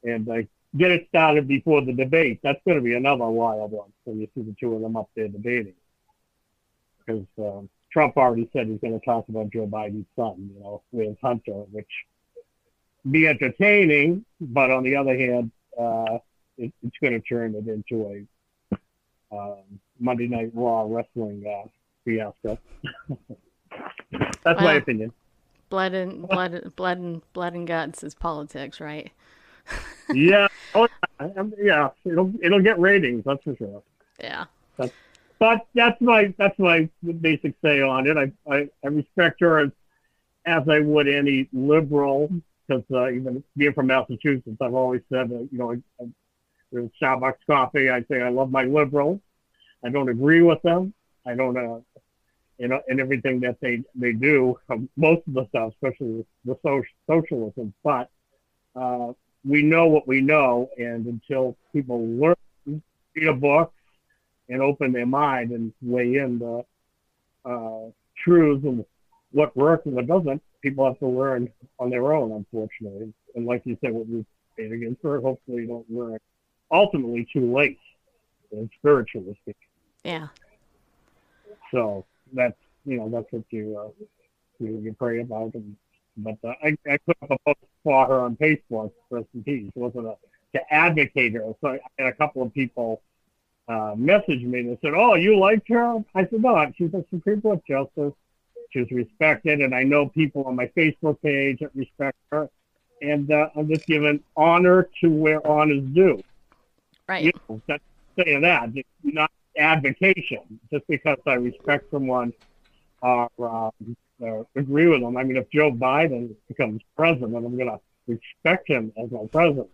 and uh, get it started before the debate. That's going to be another wild one when you see the two of them up there debating. Because um, Trump already said he's going to talk about Joe Biden's son, you know, with Hunter, which be entertaining, but on the other hand, uh, it, it's going to turn it into a um, Monday Night Raw wrestling uh, fiasco. That's my opinion. Blood and blood, blood and blood and guts is politics, right? yeah, um, yeah, it'll it'll get ratings, that's for sure. Yeah. But, but that's my that's my basic say on it. I I, I respect her as as I would any liberal, because uh, even being from Massachusetts, I've always said that you know, I, I, Starbucks coffee, I say I love my liberals. I don't agree with them. I don't, uh, you know, in everything that they they do, um, most of the stuff, especially the social socialism. But uh, we know what we know, and until people learn, read a book, and open their mind and weigh in the uh, truths and what works and what doesn't, people have to learn on their own, unfortunately. And like you said, what we paid against her, hopefully you don't learn ultimately too late, and spiritually speaking. Yeah. So that's you know that's what you uh, you, you pray about. And but uh, I I put up a post for her on Facebook, rest in peace. It wasn't a to advocate her. So I had a couple of people uh, message me and said, "Oh, you liked her?" I said, "No, she's a Supreme Court justice. She's respected, and I know people on my Facebook page that respect her, and uh, I'm just giving honor to where honor is due." Right. You know, that's saying that, it's not advocation. Just because I respect someone or um, uh, agree with them. I mean, if Joe Biden becomes president, I'm going to respect him as my president,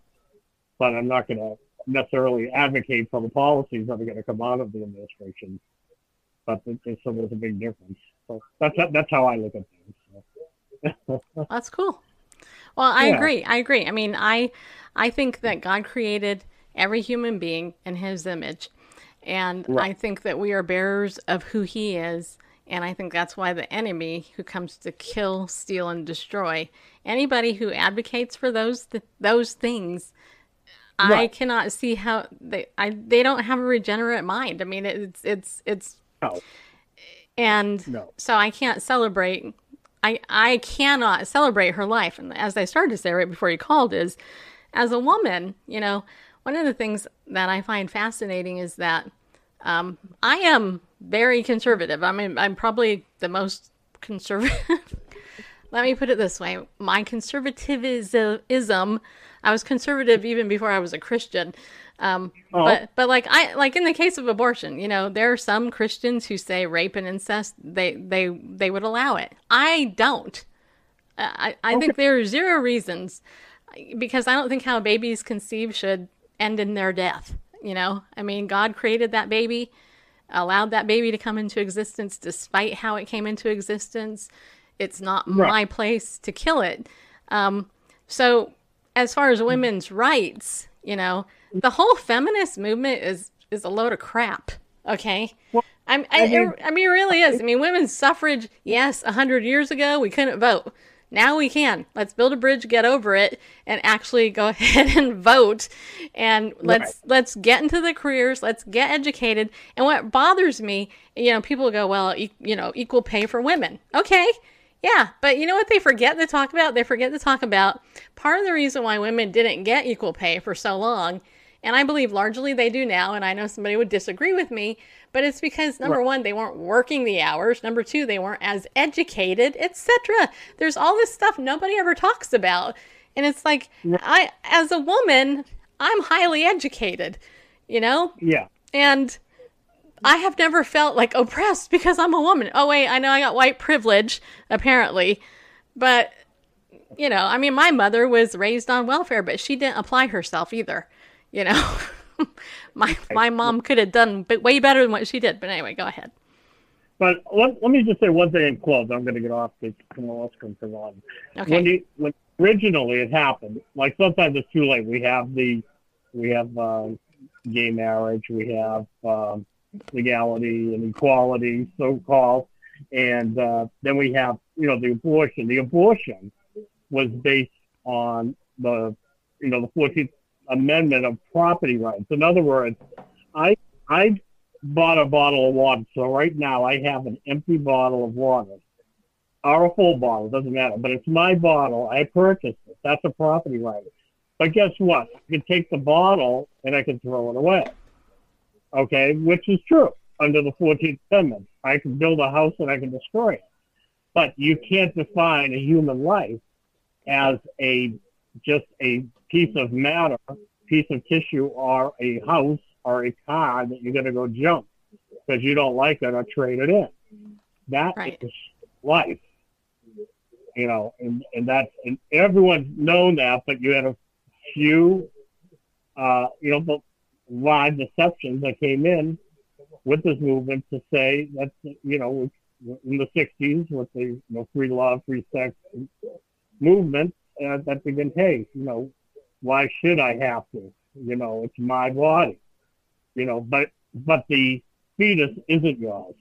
but I'm not going to necessarily advocate for the policies that are going to come out of the administration. But it, it, so there's a big difference. So that's that's how I look at things. So. That's cool. Well, I Yeah. agree. I agree. I mean, I I think that God created every human being in his image. And Right. I think that we are bearers of who he is. And I think that's why the enemy who comes to kill, steal, and destroy anybody who advocates for those th- those things, I cannot see how they I they don't have a regenerate mind. I mean, it's it's it's No. and No. so I can't celebrate. I I cannot celebrate her life. And as I started to say right before you called, is as a woman, you know, one of the things that I find fascinating is that um, I am very conservative. I mean, I'm probably the most conservative. Let me put it this way: my conservatism. I was conservative even before I was a Christian. Um, Oh. But but like I like in the case of abortion, you know, there are some Christians who say rape and incest they they they would allow it. I don't. I I think there are zero reasons because I don't think how babies conceive should end in their death. You know, I mean, God created that baby, allowed that baby to come into existence despite how it came into existence. It's not Right. my place to kill it. Um, so, as far as women's rights, you know, the whole feminist movement is is a load of crap. Okay, I'm, I, I mean- I mean, it really is. I mean, women's suffrage. Yes, a hundred years ago we couldn't vote. Now we can. Let's build a bridge, get over it, and actually go ahead and vote. And let's Right. let's get into the careers. Let's get educated. And what bothers me, you know, people go, well, e- you know, equal pay for women. Okay, yeah, but you know what they forget to talk about? They forget to talk about part of the reason why women didn't get equal pay for so long, and I believe largely they do now, and I know somebody would disagree with me, but it's because number Right. one, they weren't working the hours, number two, they weren't as educated, etc. There's all this stuff nobody ever talks about. And it's like I as a woman, I'm highly educated, you know? Yeah. And I have never felt like oppressed because I'm a woman. Oh wait, I know I got white privilege apparently, but you know, I mean, my mother was raised on welfare, but she didn't apply herself either. You know, my my mom could have done way better than what she did. But anyway, go ahead. But let, let me just say one thing in close. I'm going to get off because someone else can on. Okay. When, you, when originally it happened, like sometimes it's too late. We have the, we have um, gay marriage, we have um, legality and equality, so called, and uh, then we have you know the abortion. The abortion was based on the you know the Fourteenth Amendment of property rights. In other words, I I bought a bottle of water. So right now I have an empty bottle of water, or a full bottle, doesn't matter. But it's my bottle. I purchased it. That's a property right. But guess what? I can take the bottle and I can throw it away. Okay, which is true under the 14th Amendment. I can build a house and I can destroy it. But you can't define a human life as a just a piece of matter, piece of tissue, or a house or a car that you're going to go jump because you don't like it or trade it in. That is life, you know, and and that's and everyone's known that, but you had a few, uh, you know, the live deceptions that came in with this movement to say that you know in the '60s with the you know free love, free sex movement uh, that began, hey, you know, why should I have to? You know, it's my body. You know, but but the fetus isn't yours.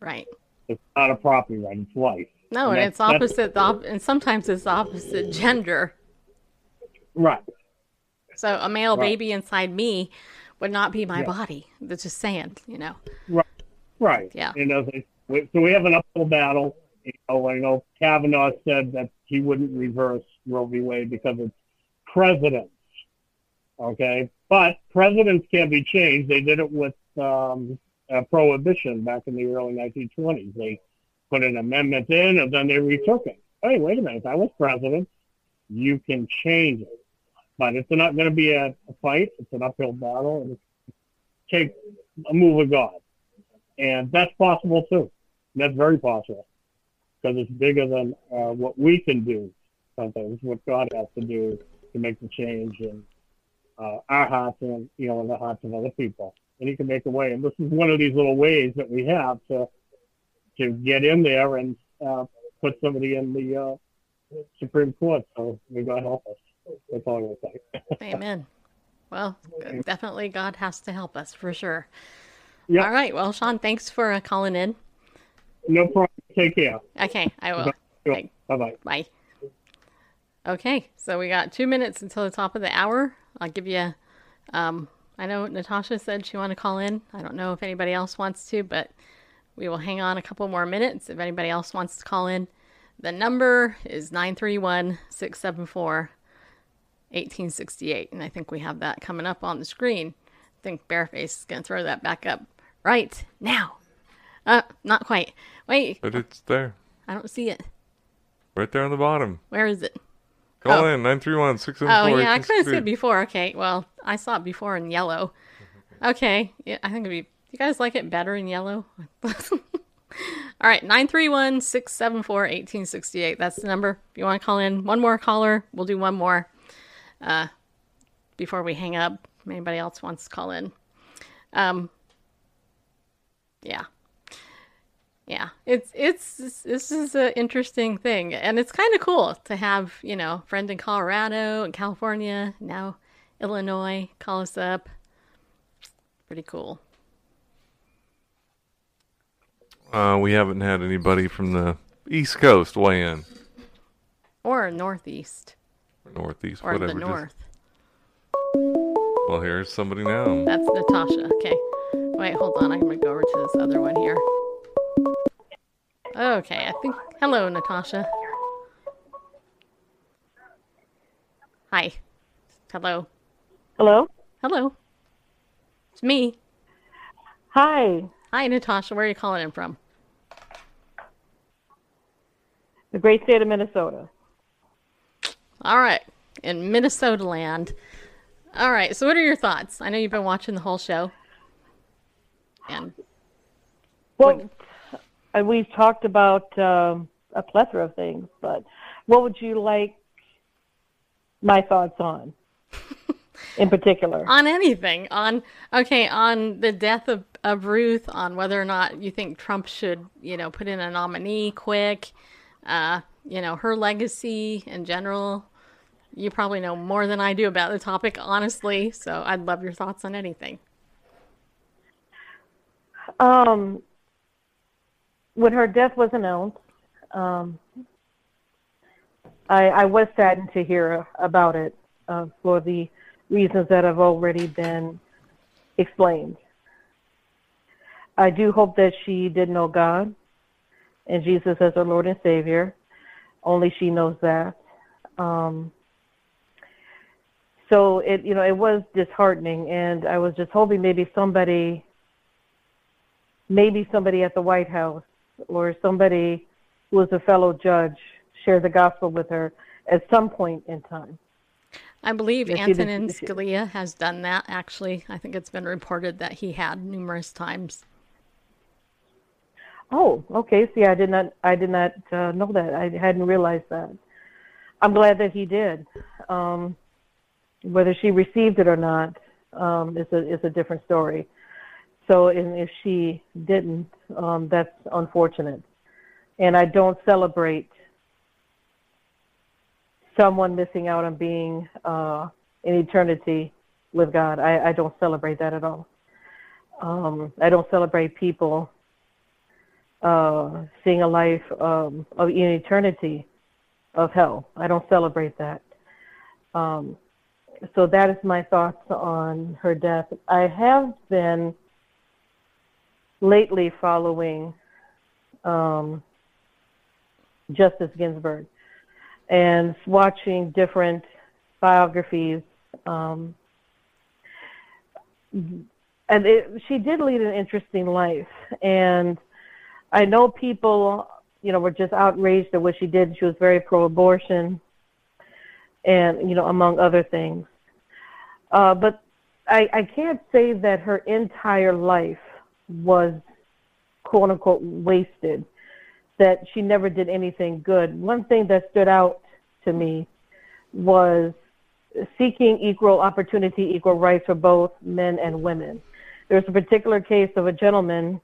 Right. It's not a property right. It's life. No, and that- it's opposite. The op- and sometimes it's opposite gender. Right. So a male Right. baby inside me would not be my Yeah. body. That's just saying, you know. Right. Right. Yeah. You know, so we have an uphill battle. You know, I know Kavanaugh said that he wouldn't reverse Roe v. Wade because it's presidents. Okay. But presidents can be changed. They did it with um, prohibition back in the early 1920s. They put an amendment in and then they retook it. Hey, wait a minute. I was president. You can change it. But it's not going to be a, a fight. It's an uphill battle. And it takes a move of God. And that's possible too. That's very possible because it's bigger than uh, what we can do. Sometimes what God has to do to make the change in uh, our hearts and you know in the hearts of other people. And He can make a way. And this is one of these little ways that we have to to get in there and uh, put somebody in the uh, Supreme Court. So may God help us. That's all I'm going to say. Amen. Well, definitely God has to help us for sure. Yep. All right. Well, Sean, thanks for uh, calling in. No problem. Take care. Okay, I will. Bye bye. Bye. Okay, so we got two minutes until the top of the hour. I'll give you. Um, I know Natasha said she wanted to call in. I don't know if anybody else wants to, but we will hang on a couple more minutes if anybody else wants to call in. The number is 931 674 1868. And I think we have that coming up on the screen. I think Bareface is going to throw that back up right now. Uh, not quite. Wait, But it's there. I don't see it. Right there on the bottom. Where is it? Call Oh. in 931 674 Oh yeah, I couldn't see it before. Okay, well, I saw it before in yellow. Okay, yeah, I think it'd be. You guys like it better in yellow? All right, 931 674 1868. That's the number. If you want to call in, one more caller, we'll do one more uh, before we hang up. If anybody else wants to call in. Um, yeah. Yeah, it's it's this is an interesting thing, and it's kind of cool to have you know friend in Colorado and California now Illinois call us up. Pretty cool. Uh, we haven't had anybody from the East Coast weigh in. Or northeast. Northeast, Or whatever. the just- north. well, here's somebody now. That's Natasha. Okay. Wait, hold on. I'm going to go over to this other one here. Okay, I think. Hello, Natasha. Hi. Hello. Hello? Hello. It's me. Hi. Hi, Natasha. Where are you calling in from? The great state of Minnesota. All right. In Minnesota land. All right. So, what are your thoughts? I know you've been watching the whole show. And Well, uh, we've talked about um, a plethora of things, but what would you like my thoughts on? In particular? on anything. On okay on the death of, of ruth on whether or not you think trump should you know put in a nominee quick uh you know her legacy in general. You probably know more than i do about the topic honestly so i'd love your thoughts on anything. Um, when her death was announced, um, I, I was saddened to hear about it uh, for the reasons that have already been explained. I do hope that she did know God and Jesus as her Lord and Savior. Only she knows that. Um, so it, you know, it was disheartening, and I was just hoping maybe somebody maybe somebody at the White House or somebody who was a fellow judge share the gospel with her at some point in time. i believe Yes, he did- antonin scalia has done that actually i think it's been reported that he had numerous times Oh, okay. See, I did not, I did not uh, know that. I hadn't realized that. I'm glad that he did. Um, whether she received it or not um, is a is a different story. So, and if she didn't, um, that's unfortunate. And I don't celebrate someone missing out on being uh, in eternity with God. I, I don't celebrate that at all. Um, I don't celebrate people uh, seeing a life um, of eternity of hell. I don't celebrate that. Um, so that is my thoughts on her death. I have been lately following um, Justice Ginsburg and watching different biographies. Um, and it, she did lead an interesting life. And I know people, you know, were just outraged at what she did. She was very pro-abortion, and you know, among other things. Uh, but I, I can't say that her entire life was quote unquote wasted. That she never did anything good. One thing that stood out to me was seeking equal opportunity, equal rights for both men and women. There's a particular case of a gentleman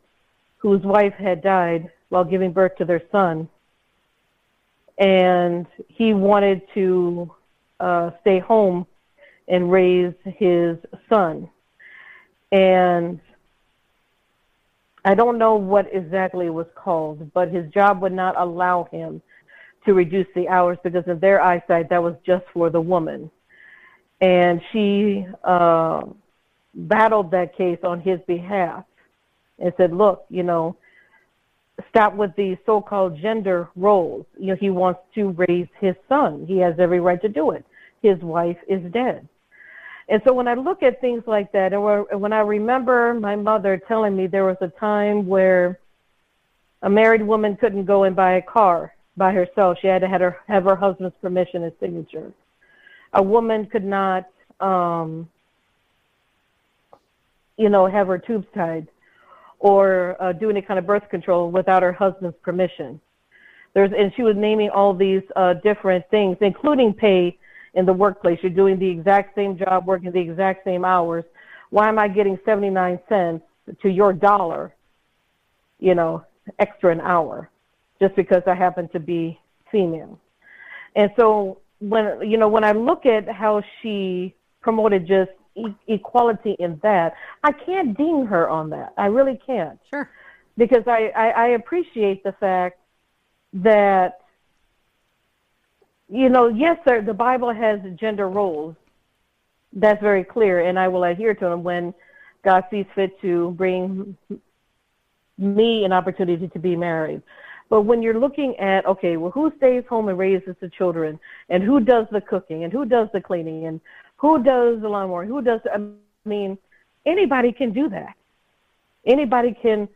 whose wife had died while giving birth to their son. And he wanted to uh, stay home and raise his son. And I don't know what exactly it was called, but his job would not allow him to reduce the hours because in their eyesight that was just for the woman. And she uh, battled that case on his behalf and said, look, you know, stop with these so-called gender roles. You know, he wants to raise his son. He has every right to do it. His wife is dead. And so when I look at things like that, and when I remember my mother telling me there was a time where a married woman couldn't go and buy a car by herself, she had to have her, have her husband's permission and signature. A woman could not, um, you know, have her tubes tied or uh, do any kind of birth control without her husband's permission. There's, and she was naming all these uh, different things, including pay in the workplace. You're doing the exact same job, working the exact same hours. Why am I getting 79 cents to your dollar, you know, extra an hour, just because I happen to be female? And so when you know when I look at how she promoted just e- equality in that, I can't ding her on that. I really can't. Sure. Because I, I, I appreciate the fact that you know, yes, sir, the Bible has gender roles. That's very clear, and I will adhere to them when God sees fit to bring me an opportunity to be married. But when you're looking at, okay, well, who stays home and raises the children, and who does the cooking, and who does the cleaning, and who does the lawnmower, who does, I mean, anybody can do that. Anybody can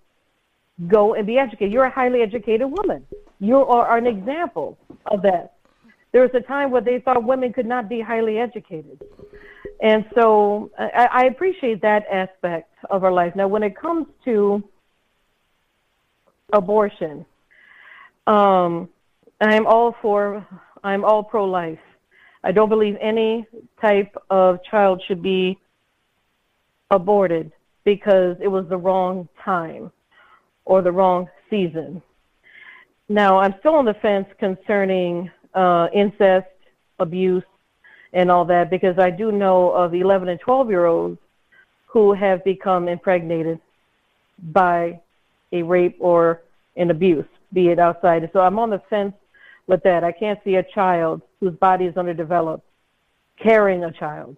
go and be educated. You're a highly educated woman. You are an example of that. There was a time where they thought women could not be highly educated. And so I, I appreciate that aspect of our life. Now, when it comes to abortion, um, I'm all for, I'm all pro life. I don't believe any type of child should be aborted because it was the wrong time or the wrong season. Now, I'm still on the fence concerning uh, incest, abuse, and all that because I do know of 11 and 12 year olds who have become impregnated by a rape or an abuse, be it outside. So I'm on the fence with that. I can't see a child whose body is underdeveloped carrying a child.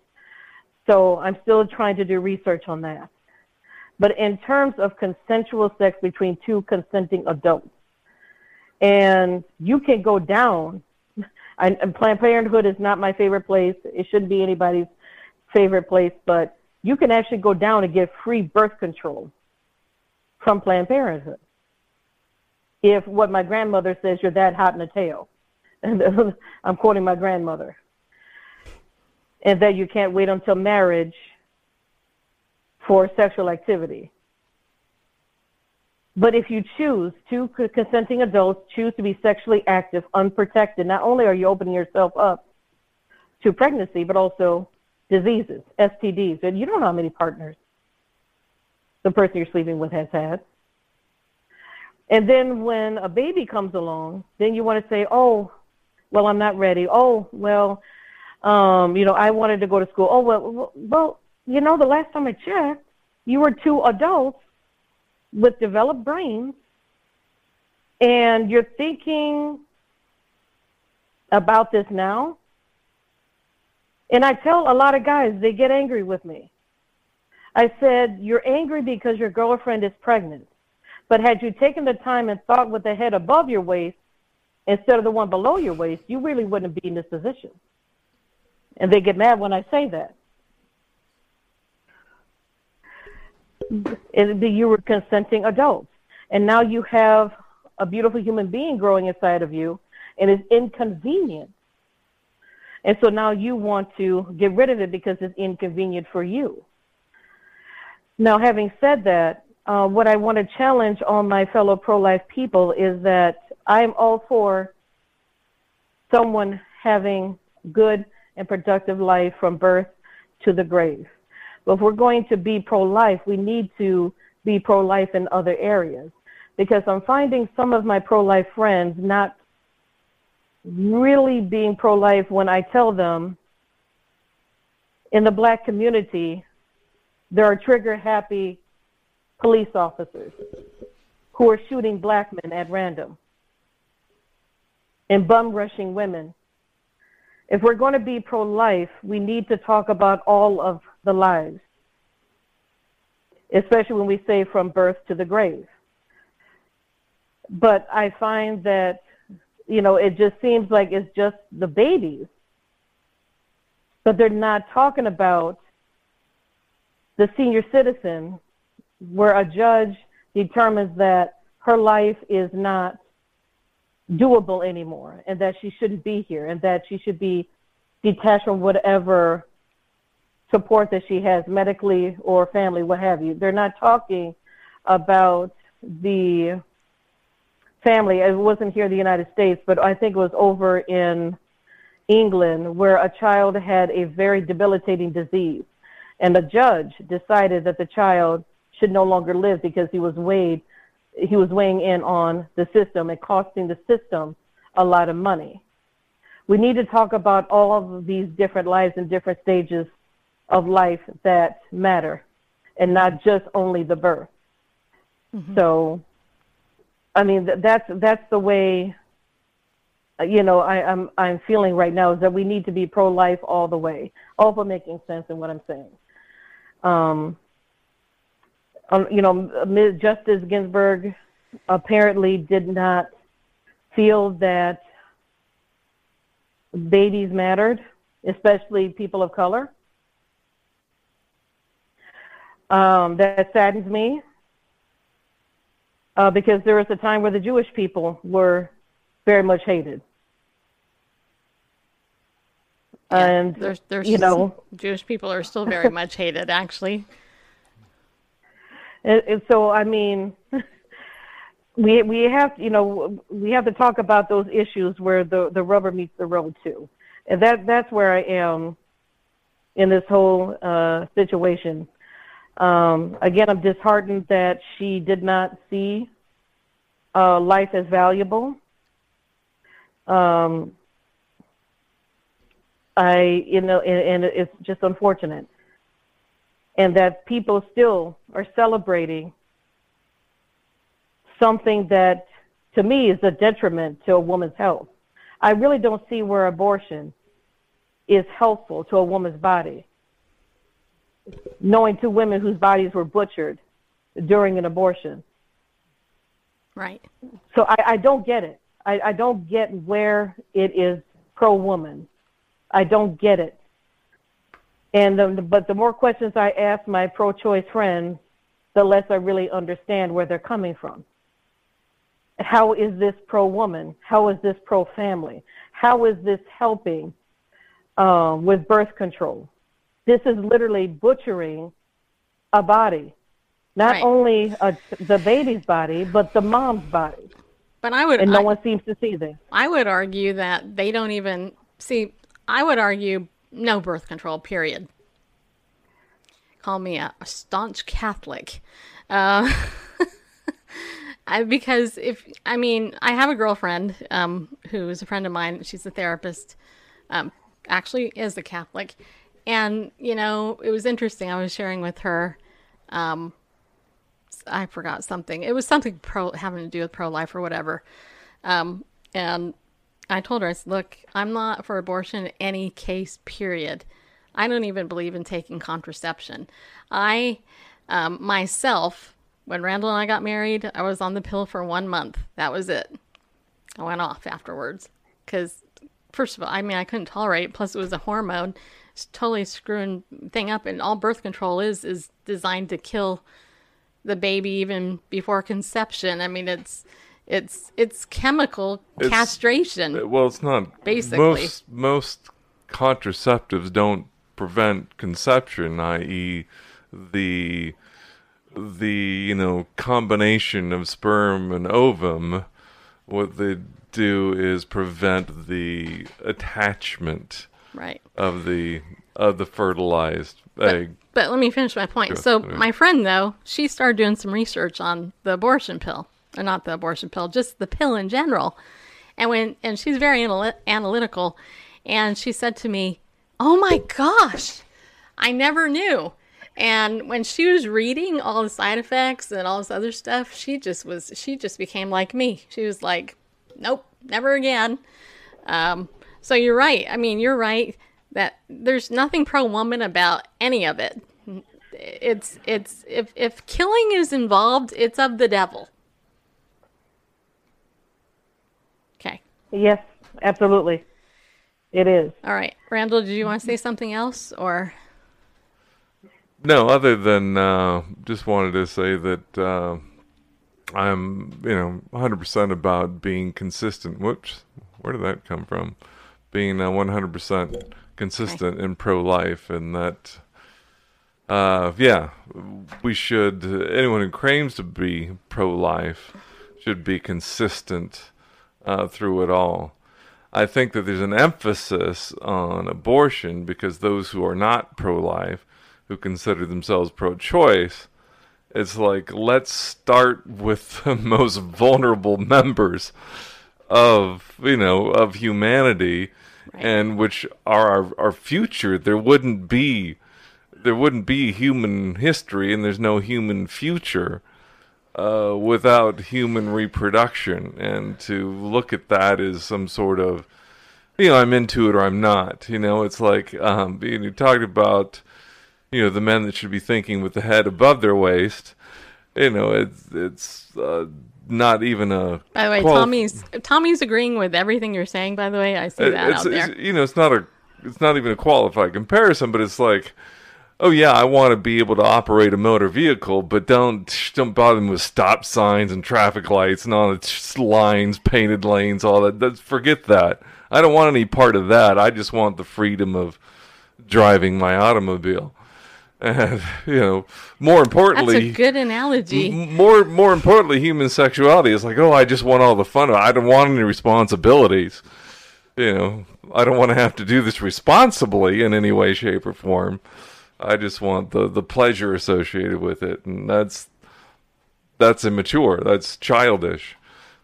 So I'm still trying to do research on that. But in terms of consensual sex between two consenting adults, and you can go down. I, Planned Parenthood is not my favorite place. It shouldn't be anybody's favorite place, but you can actually go down and get free birth control from Planned Parenthood. If what my grandmother says, you're that hot in the tail. And I'm quoting my grandmother. And that you can't wait until marriage for sexual activity. But if you choose, two consenting adults choose to be sexually active, unprotected, not only are you opening yourself up to pregnancy, but also diseases, STDs. And you don't know how many partners the person you're sleeping with has had. And then when a baby comes along, then you want to say, oh, well, I'm not ready. Oh, well, um, you know, I wanted to go to school. Oh, well, well, you know, the last time I checked, you were two adults with developed brains, and you're thinking about this now. And I tell a lot of guys, they get angry with me. I said, You're angry because your girlfriend is pregnant. But had you taken the time and thought with the head above your waist instead of the one below your waist, you really wouldn't be in this position. And they get mad when I say that. You were consenting adults. And now you have a beautiful human being growing inside of you, and it's inconvenient. And so now you want to get rid of it because it's inconvenient for you. Now, having said that, uh, what I want to challenge all my fellow pro life people is that I'm all for someone having good and productive life from birth to the grave. But if we're going to be pro life, we need to be pro life in other areas. Because I'm finding some of my pro life friends not really being pro life when I tell them in the black community, there are trigger happy police officers who are shooting black men at random and bum rushing women. If we're going to be pro life, we need to talk about all of the lives, especially when we say from birth to the grave. But I find that, you know, it just seems like it's just the babies, but they're not talking about the senior citizen where a judge determines that her life is not doable anymore and that she shouldn't be here and that she should be detached from whatever support that she has medically or family, what have you. They're not talking about the family. It wasn't here in the United States, but I think it was over in England where a child had a very debilitating disease. And the judge decided that the child should no longer live because he was weighed he was weighing in on the system and costing the system a lot of money. We need to talk about all of these different lives and different stages of life that matter and not just only the birth. Mm-hmm. So, I mean, that's, that's the way you know, I, I'm I'm feeling right now is that we need to be pro-life all the way. All for making sense in what I'm saying. Um, um, you know, Ms. Justice Ginsburg apparently did not feel that babies mattered, especially people of color. Um, that saddens me uh, because there was a time where the Jewish people were very much hated. Yeah, and there's, there's you know, Jewish people are still very much hated, actually. And, and so, I mean, we we have you know we have to talk about those issues where the the rubber meets the road too, and that that's where I am in this whole uh, situation. Um, again, I'm disheartened that she did not see uh, life as valuable. Um, I, you know, and, and it's just unfortunate. And that people still are celebrating something that, to me, is a detriment to a woman's health. I really don't see where abortion is helpful to a woman's body. Knowing two women whose bodies were butchered during an abortion. Right. So I, I don't get it. I, I don't get where it is pro woman. I don't get it. And the, but the more questions I ask my pro-choice friends, the less I really understand where they're coming from. How is this pro-woman? How is this pro-family? How is this helping um, with birth control? This is literally butchering a body, not Right. only a, the baby's body, but the mom's body. But I would, and no I, one seems to see this. I would argue that they don't even see. I would argue no birth control. Period. Call me a, a staunch Catholic, uh, I, because if I mean I have a girlfriend um, who is a friend of mine. She's a therapist. Um, actually, is a Catholic, and you know it was interesting. I was sharing with her. Um, I forgot something. It was something pro having to do with pro life or whatever. Um, and I told her, I said, look, I'm not for abortion in any case, period. I don't even believe in taking contraception. I, um, myself, when Randall and I got married, I was on the pill for one month. That was it. I went off afterwards because, first of all, I mean, I couldn't tolerate. Plus, it was a hormone. It's totally screwing thing up. And all birth control is, is designed to kill the baby even before conception. I mean, it's it's it's chemical It's- castration. Uh, well, it's not. Basically. most most contraceptives don't prevent conception, i.e., the the you know combination of sperm and ovum. What they do is prevent the attachment Right. of the of the fertilized egg. But let me finish my point. So my friend though, she started doing some research on the abortion pill, or not the abortion pill, just the pill in general. And when and she's very anal- analytical, and she said to me, "Oh my gosh, I never knew." And when she was reading all the side effects and all this other stuff, she just was she just became like me. She was like, "Nope, never again." Um, so you're right. I mean, you're right that there's nothing pro woman about any of it. It's it's if if killing is involved, it's of the devil. Okay. Yes, absolutely. It is. All right, Randall, did you want to say something else or? No, other than uh, just wanted to say that uh, I'm, you know, 100% about being consistent. Whoops, where did that come from? Being uh, 100% consistent in pro-life, and that, uh, yeah, we should. Anyone who claims to be pro-life should be consistent uh, through it all. I think that there's an emphasis on abortion because those who are not pro-life who consider themselves pro-choice, it's like let's start with the most vulnerable members of you know of humanity, and which are our, our future. There wouldn't be there wouldn't be human history, and there's no human future uh, without human reproduction, and to look at that as some sort of, you know, I'm into it or I'm not. You know, it's like um, you talked about, you know, the men that should be thinking with the head above their waist. You know, it's it's uh, not even a. By the way, quali- Tommy's Tommy's agreeing with everything you're saying. By the way, I see that it's, out there. it's- you know, it's not a, it's not even a qualified comparison, but it's like, oh yeah, I want to be able to operate a motor vehicle, but don't don't bother me with stop signs and traffic lights and all the lines, painted lanes, all that. That's, forget that. I don't want any part of that. I just want the freedom of driving my automobile. And you know, more importantly That's a good analogy. M- more more importantly, human sexuality is like, oh, I just want all the fun. I don't want any responsibilities. You know, I don't want to have to do this responsibly in any way, shape, or form. I just want the the pleasure associated with it, and that's that's immature. That's childish.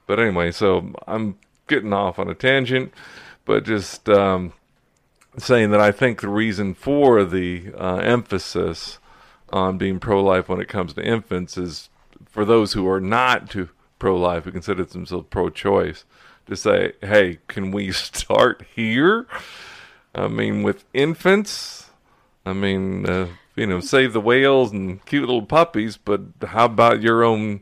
But anyway, so I'm getting off on a tangent, but just um, saying that I think the reason for the uh, emphasis on being pro-life when it comes to infants is for those who are not to pro-life, who consider themselves pro-choice, to say, "Hey, can we start here?" I mean, with infants, I mean, uh, you know, save the whales and cute little puppies, but how about your own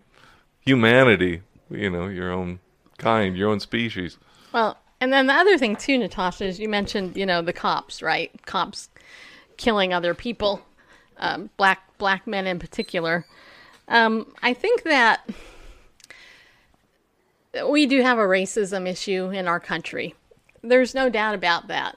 humanity? You know, your own kind, your own species. Well, and then the other thing too, Natasha, is you mentioned, you know, the cops, right? Cops killing other people, um, black black men in particular. Um, I think that we do have a racism issue in our country. There's no doubt about that.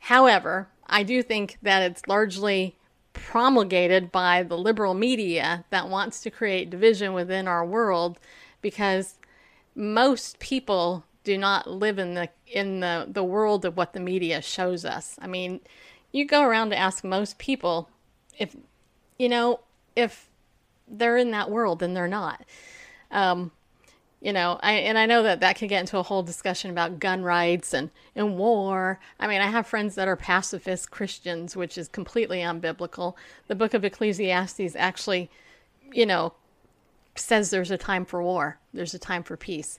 However, I do think that it's largely promulgated by the liberal media that wants to create division within our world because most people do not live in the in the, the world of what the media shows us. I mean, you go around to ask most people if you know if they're in that world and they're not. Um, you know, I and I know that that could get into a whole discussion about gun rights and and war. I mean, I have friends that are pacifist Christians, which is completely unbiblical. The book of Ecclesiastes actually, you know, says there's a time for war. There's a time for peace.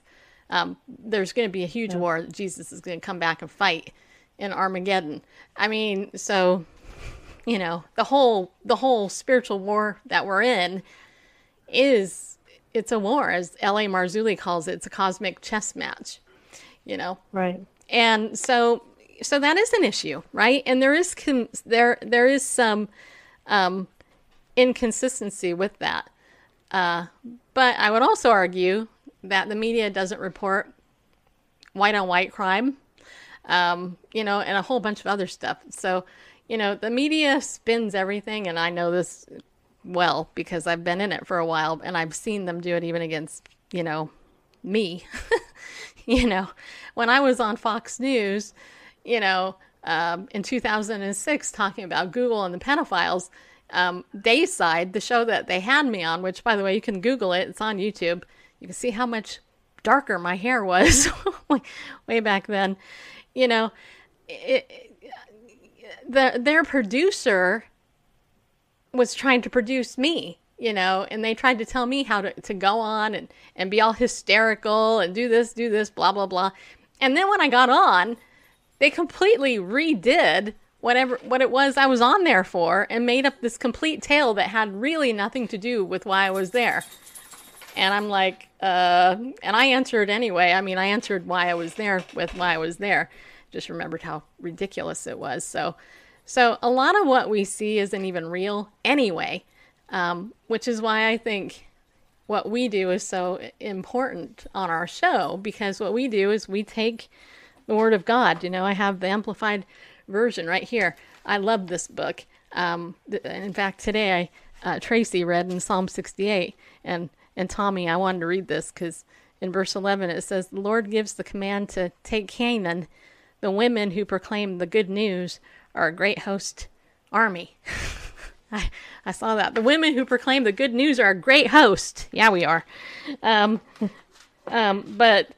Um, there's going to be a huge war. that Jesus is going to come back and fight in Armageddon. I mean, so you know, the whole the whole spiritual war that we're in is it's a war, as L.A. Marzulli calls it. It's a cosmic chess match. You know, Right. and so so that is an issue, right? And there is com- there there is some um, inconsistency with that. Uh, but I would also argue that the media doesn't report white on white crime, um, you know, and a whole bunch of other stuff. So, you know, the media spins everything, and I know this well because I've been in it for a while and I've seen them do it even against, you know, me. you know, when I was on Fox News, you know, um, in 2006 talking about Google and the pedophiles, um, Dayside, the show that they had me on, which by the way, you can Google it, it's on YouTube. You can see how much darker my hair was way- back then. You know, it, the their producer was trying to produce me, you know, and they tried to tell me how to, to go on and, and be all hysterical and do this, do this, blah, blah, blah. And then when I got on, they completely redid whatever what it was I was on there for and made up this complete tale that had really nothing to do with why I was there. And I'm like, uh, and I answered anyway. I mean, I answered why I was there with why I was there. Just remembered how ridiculous it was. So, so a lot of what we see isn't even real anyway, um, which is why I think what we do is so important on our show because what we do is we take the Word of God. You know, I have the amplified version right here. I love this book. Um, th- in fact, today I uh, Tracy read in Psalm 68, and and Tommy, I wanted to read this because in verse 11 it says, "The Lord gives the command to take Canaan. The women who proclaim the good news are a great host army." I, I saw that. The women who proclaim the good news are a great host. Yeah, we are. Um, um, but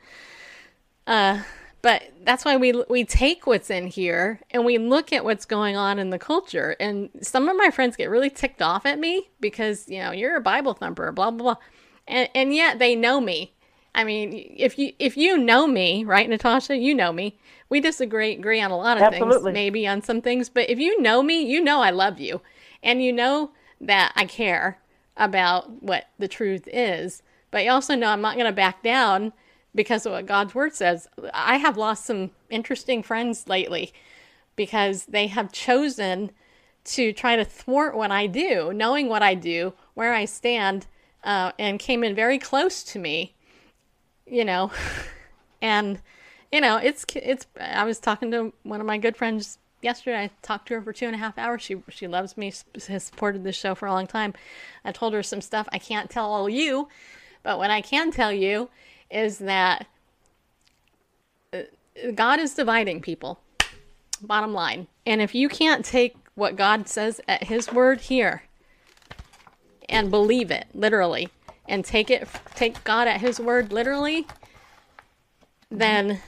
uh, but that's why we we take what's in here and we look at what's going on in the culture. And some of my friends get really ticked off at me because you know you're a Bible thumper, blah blah blah. And and yet they know me. I mean, if you if you know me, right, Natasha, you know me. We disagree agree on a lot of Absolutely. things, maybe on some things, but if you know me, you know I love you, and you know that I care about what the truth is. But you also know I'm not going to back down because of what God's word says. I have lost some interesting friends lately because they have chosen to try to thwart what I do, knowing what I do, where I stand, uh, and came in very close to me, you know, and you know it's it's. I was talking to one of my good friends yesterday. I talked to her for two and a half hours. She she loves me, has supported this show for a long time. I told her some stuff I can't tell all you, but what I can tell you is that uh, God is dividing people. Bottom line. And if you can't take what God says at His word here and believe it literally, and take it, take God at His word literally, then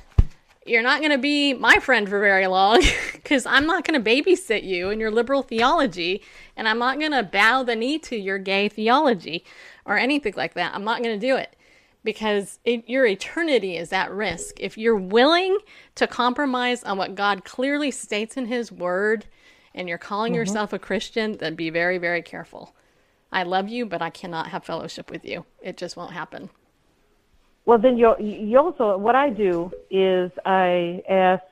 you're not going to be my friend for very long because I'm not going to babysit you in your liberal theology, and I'm not going to bow the knee to your gay theology or anything like that. I'm not going to do it because it, your eternity is at risk. If you're willing to compromise on what God clearly states in His Word and you're calling Mhm. yourself a Christian, then be very, very careful. I love you, but I cannot have fellowship with you. It just won't happen. Well, then you you also what I do is I ask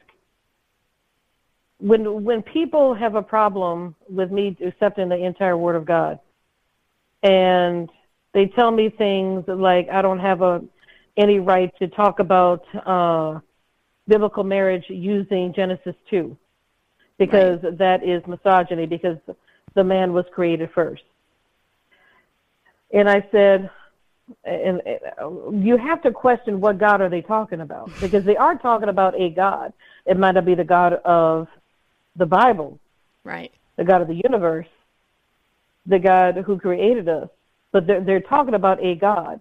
when when people have a problem with me accepting the entire Word of God, and they tell me things like I don't have a any right to talk about uh, biblical marriage using Genesis two, because that is misogyny because the man was created first. And I said, and uh, you have to question what God are they talking about because they are talking about a God. It might not be the God of the Bible, Right. the God of the universe, the God who created us, but they're they're talking about a God.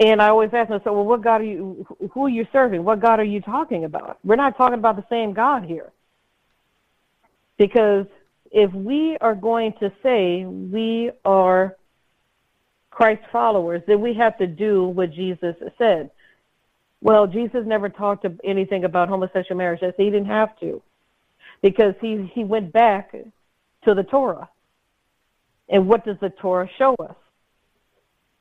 And I always ask myself, well, what God are you? Who are you serving? What God are you talking about? We're not talking about the same God here. Because if we are going to say we are Christ followers, then we have to do what Jesus said. Well, Jesus never talked anything about homosexual marriage. Said he didn't have to, because he he went back to the Torah. And what does the Torah show us?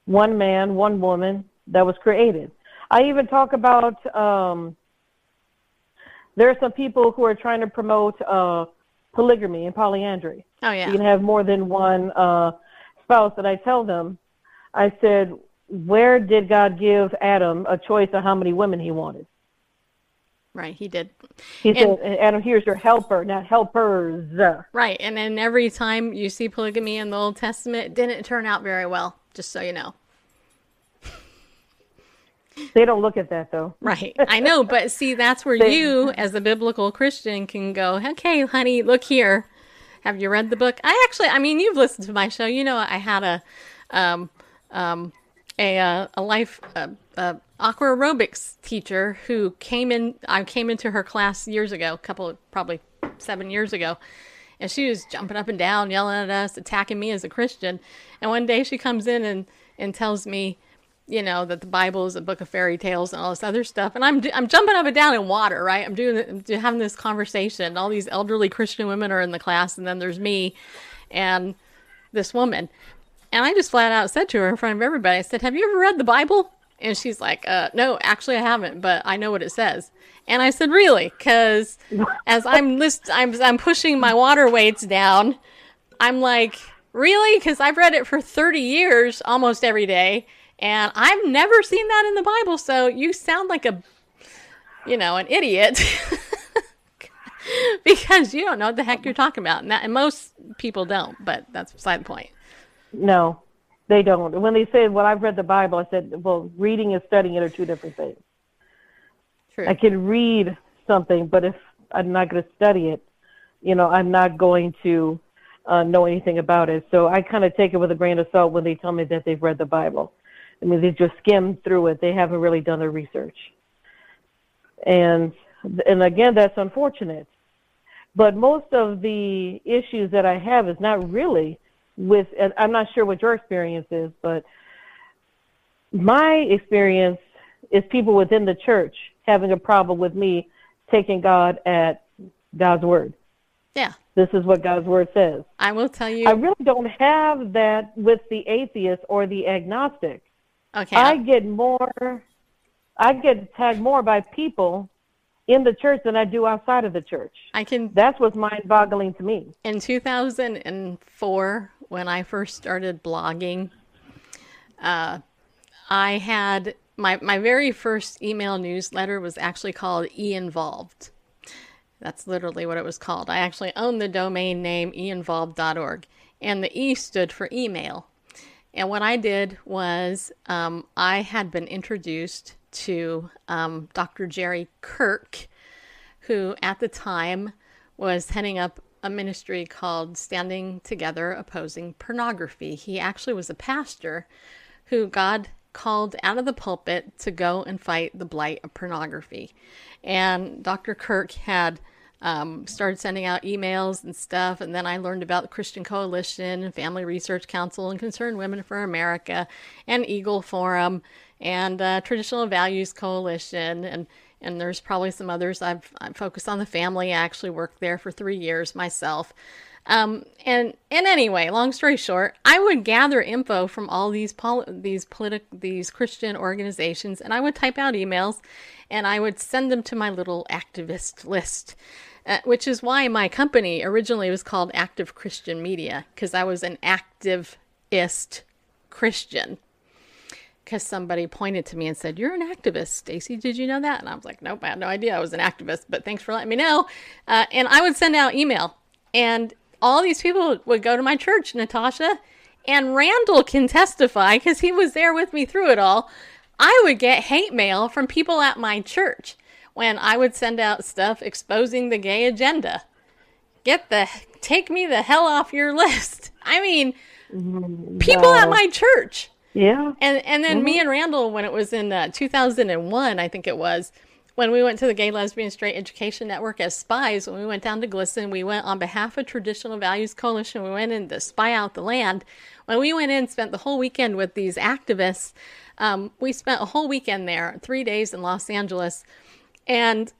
One man, one woman that was created. I even talk about um, there are some people who are trying to promote uh, polygamy and polyandry. Oh yeah. You can have more than one uh, spouse. And I tell them, I said, where did God give Adam a choice of how many women he wanted? Right. He did. He And- said, Adam, here's your helper, not helpers. Right. And then every time you see polygamy in the Old Testament, it didn't turn out very well, just so you know. They don't look at that though. Right. I know, but see, that's where They- you, as a biblical Christian, can go, okay, honey, look here. Have you read the book? I actually, I mean, you've listened to my show. You know, I had a, um, um, a, uh, a life, uh, uh, aqua aerobics teacher who came in, I came into her class years ago, a couple of, probably seven years ago. And she was jumping up and down, yelling at us, attacking me as a Christian. And one day she comes in and, and tells me, you know, that the Bible is a book of fairy tales and all this other stuff. And I'm, I'm jumping up and down in water, right? I'm doing, I'm having this conversation. All these elderly Christian women are in the class, and then there's me and this woman. And I just flat out said to her in front of everybody, I said, Have you ever read the Bible? And she's like, uh, No, actually, I haven't, but I know what it says. And I said, Really? Because as I'm list, I'm, I'm pushing my water weights down, I'm like, Really? Because I've read it for 30 years almost every day, and I've never seen that in the Bible. So you sound like a, you know, an idiot. because you don't know what the heck you're talking about. And, that, and most people don't, but that's beside the point. No, they don't. When they say, well, I've read the Bible, I said, well, reading and studying it are two different things. True. I can read something, but if I'm not going to study it, you know, I'm not going to uh, know anything about it. So I kind of take it with a grain of salt when they tell me that they've read the Bible. I mean, they just skimmed through it. They haven't really done their research. And and again, that's unfortunate. But most of the issues that I have is not really with. I'm not sure what your experience is, but my experience is people within the church having a problem with me taking God at God's word. Yeah. This is what God's word says. I will tell you. I really don't have that with the atheist or the agnostic. Okay. I get more, I get tagged more by people in the church than I do outside of the church. I can. That's what's mind-boggling to me. In 2004, when I first started blogging, uh, I had my my very first email newsletter was actually called E Involved. That's literally what it was called. I actually own the domain name einvolved.org, and the E stood for email. And what I did was um, I had been introduced to um, Dr. Jerry Kirk, who at the time was heading up a ministry called Standing Together Opposing Pornography. He actually was a pastor who God called out of the pulpit to go and fight the blight of pornography. And Dr. Kirk had um, started sending out emails and stuff. And then I learned about the Christian Coalition and Family Research Council and Concerned Women for America and Eagle Forum and uh, Traditional Values Coalition. And, and there's probably some others. I've, I've focused on the family. I actually worked there for three years myself. Um, and and anyway, long story short, I would gather info from all these pol- these politic these Christian organizations, and I would type out emails, and I would send them to my little activist list, uh, which is why my company originally was called Active Christian Media because I was an activist Christian. Because somebody pointed to me and said, "You're an activist, Stacy. Did you know that?" And I was like, "Nope, I had no idea I was an activist." But thanks for letting me know. Uh, and I would send out email, and all these people would go to my church, Natasha, and Randall can testify because he was there with me through it all. I would get hate mail from people at my church when I would send out stuff exposing the gay agenda. Get the take me the hell off your list. I mean, people Wow. at my church. Yeah. And and then me and Randall, when it was in uh, 2001, I think it was, when we went to the Gay Lesbian Straight Education Network as spies, when we went down to GLSEN, we went on behalf of Traditional Values Coalition. We went in to spy out the land. When we went in, spent the whole weekend with these activists. Um, we spent a whole weekend there, three days in Los Angeles, and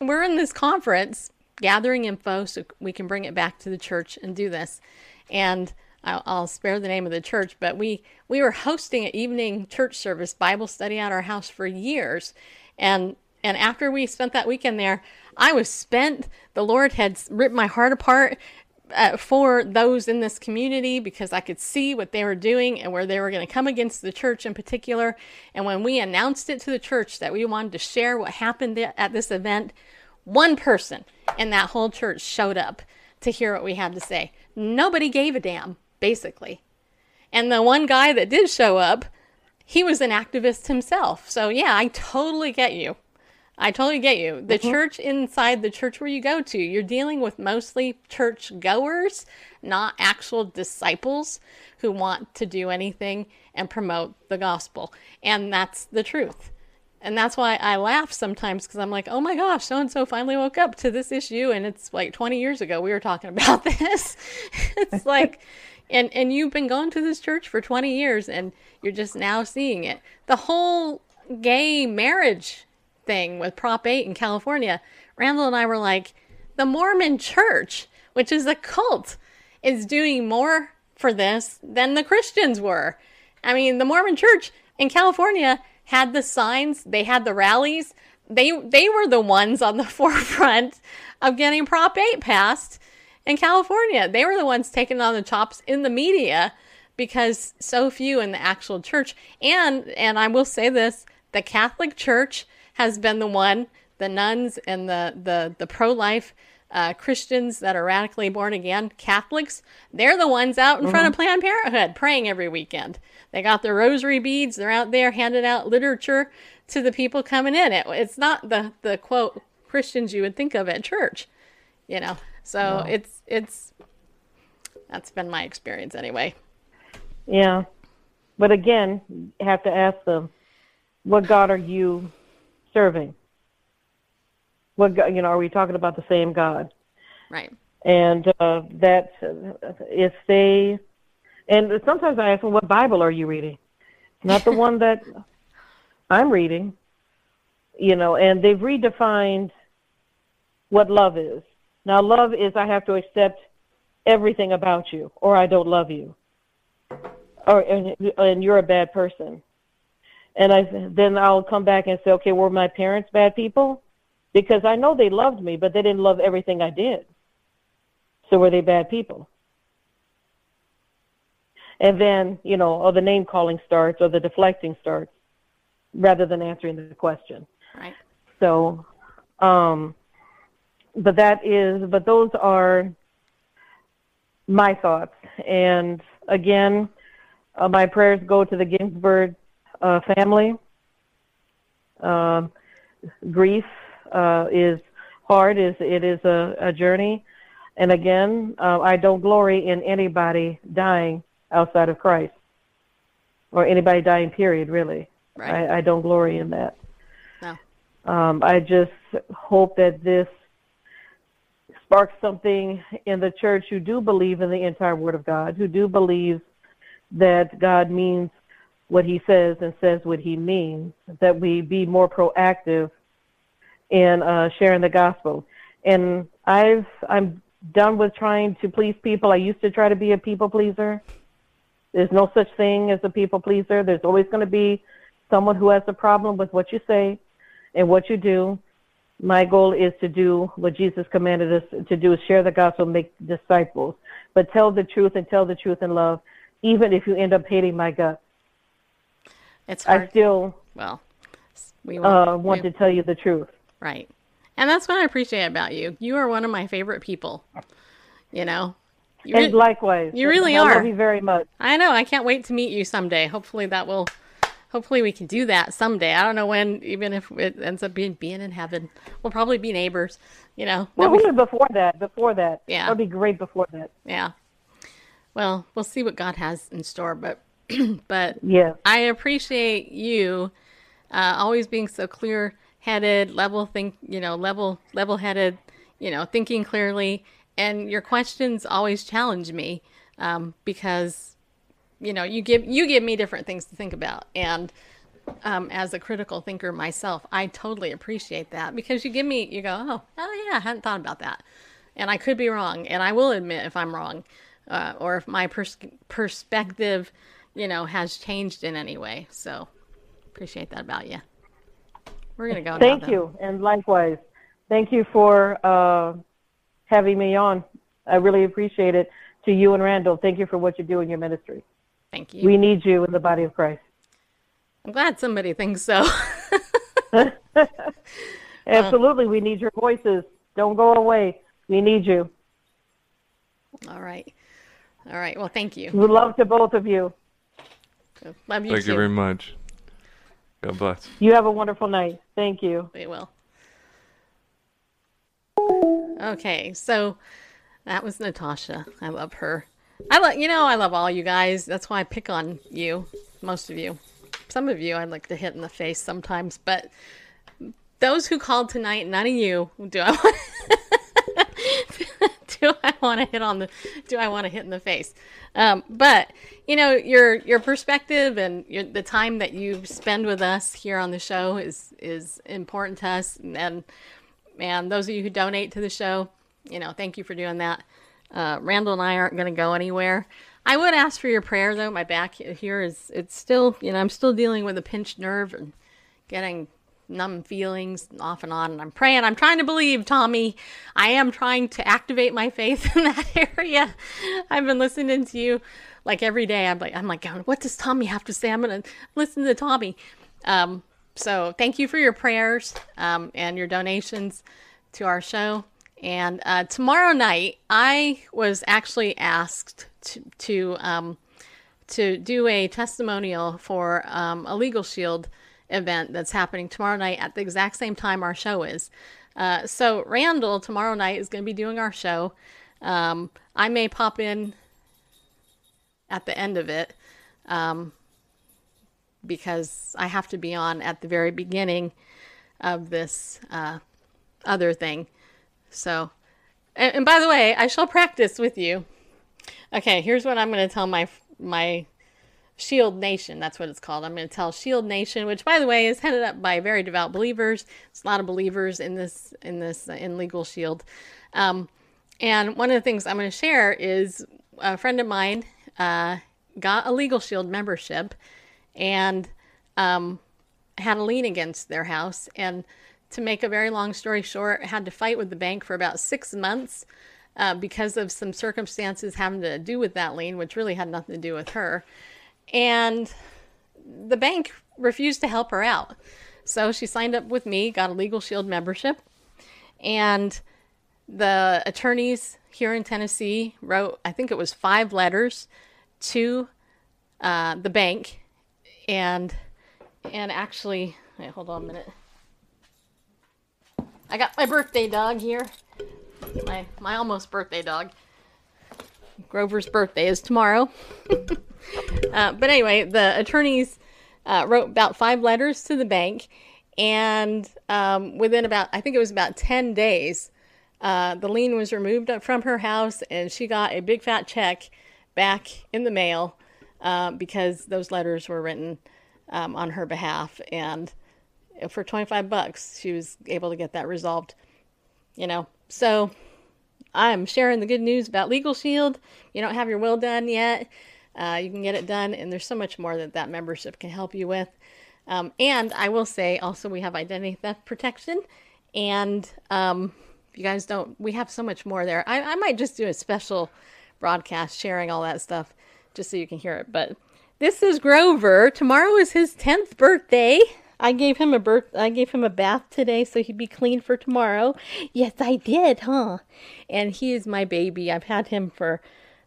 we're in this conference gathering info so we can bring it back to the church and do this. And I'll, I'll spare the name of the church, but we we were hosting an evening church service Bible study at our house for years, and and after we spent that weekend there, I was spent. The Lord had ripped my heart apart uh, for those in this community because I could see what they were doing and where they were going to come against the church in particular. And when we announced it to the church that we wanted to share what happened at this event, one person in that whole church showed up to hear what we had to say. Nobody gave a damn, basically. And the one guy that did show up, he was an activist himself. So, yeah, I totally get you. I totally get you. The mm-hmm. church inside the church where you go to, you're dealing with mostly church goers, not actual disciples who want to do anything and promote the gospel. And that's the truth. And that's why I laugh sometimes because I'm like, oh my gosh, so and so finally woke up to this issue. And it's like 20 years ago we were talking about this. it's like, and, and you've been going to this church for 20 years and you're just now seeing it. The whole gay marriage thing with Prop 8 in California, Randall and I were like, the Mormon church, which is a cult, is doing more for this than the Christians were. I mean, the Mormon church in California had the signs, they had the rallies. They they were the ones on the forefront of getting Prop 8 passed in California. They were the ones taking on the chops in the media because so few in the actual church. And and I will say this, the Catholic Church has been the one, the nuns and the the the pro-life uh, Christians that are radically born again, Catholics, they're the ones out in front of Planned Parenthood praying every weekend. They got their rosary beads. They're out there handing out literature to the people coming in. It, it's not the, the quote Christians you would think of at church, you know. So it's it's that's been my experience anyway. Yeah. But again, you have to ask them, what God are you serving? What God, you know, are we talking about the same God? Right. And uh, that uh, if they, and sometimes I ask them, what Bible are you reading? not the one that I'm reading. You know, and they've redefined what love is. Now, love is I have to accept everything about you, or I don't love you, or and, and you're a bad person. And I then I'll come back and say, okay, were my parents bad people? Because I know they loved me, but they didn't love everything I did. So were they bad people? And then, you know, or the name calling starts or the deflecting starts rather than answering the question. Right. So, um, but that is, but those are my thoughts. And again, uh, my prayers go to the Ginsburg uh, family. Uh, grief uh, is hard. is It is a, a journey. And again, uh, I don't glory in anybody dying outside of Christ or anybody dying, period, really. Right. I, I don't glory in that. No. Um, I just hope that this sparks something in the church who do believe in the entire Word of God, who do believe that God means what He says and says what He means, that we be more proactive in uh, sharing the gospel. And I've I'm done with trying to please people. I used to try to be a people pleaser. There's no such thing as a people pleaser. There's always going to be someone who has a problem with what you say and what you do. My goal is to do what Jesus commanded us to do is share the gospel, make disciples, but tell the truth and tell the truth in love, even if you end up hating my guts. It's hard. I still well, we uh, want we, to tell you the truth. Right. And that's what I appreciate about you. You are one of my favorite people. You know, you and re- likewise, you really I are. love you very much. I know. I can't wait to meet you someday. Hopefully, that will. Hopefully, we can do that someday. I don't know when. Even if it ends up being being in heaven, we'll probably be neighbors. You know. Well, we, before that. Before that. Yeah. That'd be great. Before that. Yeah. Well, we'll see what God has in store, but but yeah, I appreciate you uh, always being so clear headed, level think, you know, level level headed, you know, thinking clearly and your questions always challenge me um, because you know you give you give me different things to think about and um, as a critical thinker myself i totally appreciate that because you give me you go oh oh yeah i hadn't thought about that and i could be wrong and i will admit if i'm wrong uh, or if my pers- perspective you know has changed in any way so appreciate that about you we're gonna go thank now, you and likewise thank you for uh, having me on. I really appreciate it. To you and Randall, thank you for what you do in your ministry. Thank you. We need you in the body of Christ. I'm glad somebody thinks so. Absolutely, we need your voices. Don't go away. We need you. All right. All right. Well, thank you. We love to both of you. Love you Thank too. you very much. God bless. You have a wonderful night. Thank you. We will. Okay, so that was Natasha. I love her. I love you know I love all you guys. That's why I pick on you, most of you. Some of you I'd like to hit in the face sometimes, but those who called tonight, none of you do I want. do I want to hit on the? Do I want to hit in the face? Um, but you know your your perspective and your, the time that you spend with us here on the show is is important to us, and and those of you who donate to the show, you know, thank you for doing that. Uh, Randall and I aren't going to go anywhere. I would ask for your prayer though. My back here is it's still, you know, I'm still dealing with a pinched nerve and getting numb feelings off and on. And I'm praying. I'm trying to believe, Tommy. I am trying to activate my faith in that area. I've been listening to you like every day. I'm like, I'm like, what does Tommy have to say? I'm gonna listen to Tommy. Um, so thank you for your prayers um, and your donations to our show. And uh, tomorrow night, I was actually asked to to, um, to do a testimonial for um, a Legal Shield event that's happening tomorrow night at the exact same time our show is. Uh, so Randall tomorrow night is going to be doing our show. Um, I may pop in at the end of it. Um, because I have to be on at the very beginning of this uh, other thing. So, and, and, by the way, I shall practice with you. Okay, here's what I'm going to tell my my Shield Nation. That's what it's called. I'm going to tell Shield Nation, which, by the way, is headed up by very devout believers. It's a lot of believers in this in this uh, in Legal Shield. Um, and one of the things I'm going to share is a friend of mine uh, got a Legal Shield membership and um, had a lien against their house. And to make a very long story short, had to fight with the bank for about six months uh, because of some circumstances having to do with that lien, which really had nothing to do with her. And the bank refused to help her out. So she signed up with me, got a Legal Shield membership, and the attorneys here in Tennessee wrote, I think it was five letters to uh, the bank, and and actually, wait, hold on a minute. I got my birthday dog here, my my almost birthday dog. Grover's birthday is tomorrow. uh, but anyway, the attorneys uh, wrote about five letters to the bank, and um, within about, I think it was about 10 days, uh, the lien was removed from her house, and she got a big fat check back in the mail uh, because those letters were written um, on her behalf. And for 25 bucks, she was able to get that resolved. You know, so I'm sharing the good news about Legal Shield. You don't have your will done yet. Uh, you can get it done, and there's so much more that that membership can help you with. Um, and I will say also, we have identity theft protection. And um, you guys don't, we have so much more there. I, I might just do a special broadcast sharing all that stuff just so you can hear it. But this is Grover. Tomorrow is his 10th birthday. I gave him a birth I gave him a bath today so he'd be clean for tomorrow. Yes, I did, huh? And he is my baby. I've had him for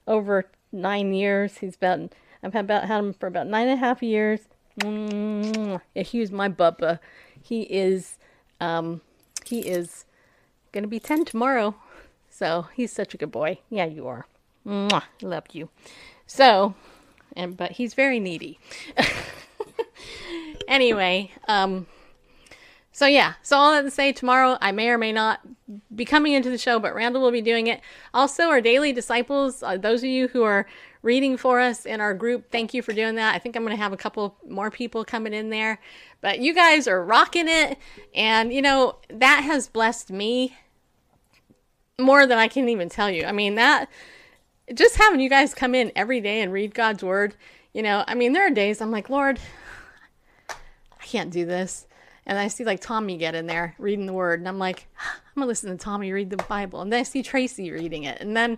over nine years. He's about I've had about had him for about nine and a half years. Mm, yeah, he was my bubba. He is um he is gonna be ten tomorrow. So he's such a good boy. Yeah, you are. Mwah, love you. So and but he's very needy. anyway, um, so yeah, so all that to say, tomorrow I may or may not be coming into the show, but Randall will be doing it. Also, our daily disciples, uh, those of you who are reading for us in our group, thank you for doing that. I think I'm going to have a couple more people coming in there, but you guys are rocking it, and you know that has blessed me more than I can even tell you. I mean that just having you guys come in every day and read God's word, you know, I mean there are days I'm like, Lord, can't do this. And I see like Tommy get in there reading the word, and I'm like, I'm gonna listen to Tommy read the Bible. And then I see Tracy reading it, and then,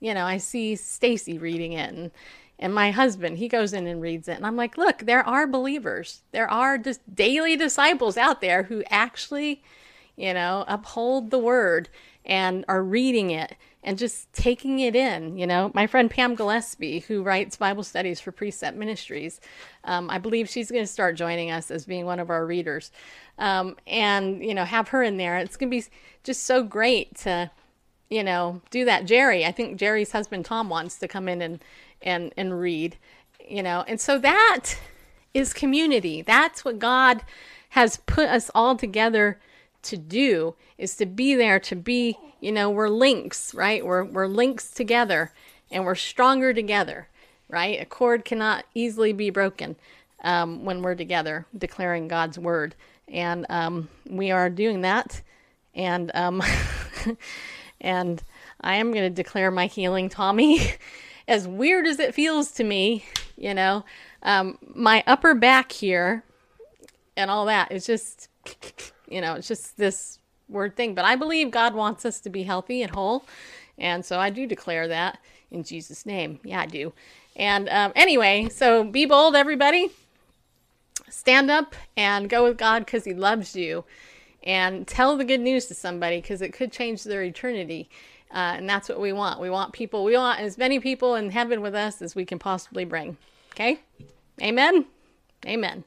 you know, I see Stacy reading it, and and my husband he goes in and reads it, and I'm like, look, there are believers, there are just daily disciples out there who actually, you know, uphold the word and are reading it and just taking it in. You know, my friend Pam Gillespie, who writes Bible studies for Precept Ministries, um, I believe she's going to start joining us as being one of our readers. Um, and, you know, have her in there. It's going to be just so great to, you know, do that. Jerry, I think Jerry's husband Tom wants to come in and, and, and read, you know, and so that is community. That's what God has put us all together to do is to be there to be you know we're links right? We're we're links together and we're stronger together right? A cord cannot easily be broken um, when we're together declaring god's word. And um, we are doing that. And um, and i am going to declare my healing tommy. As weird as it feels to me you know um, my upper back here and all that is just you know, it's just this word thing. But I believe God wants us to be healthy and whole. And so I do declare that in Jesus' name. Yeah, I do. And um, anyway, so be bold, everybody. Stand up and go with God because He loves you. And tell the good news to somebody because it could change their eternity. Uh, and that's what we want. We want people, we want as many people in heaven with us as we can possibly bring. Okay? Amen? Amen.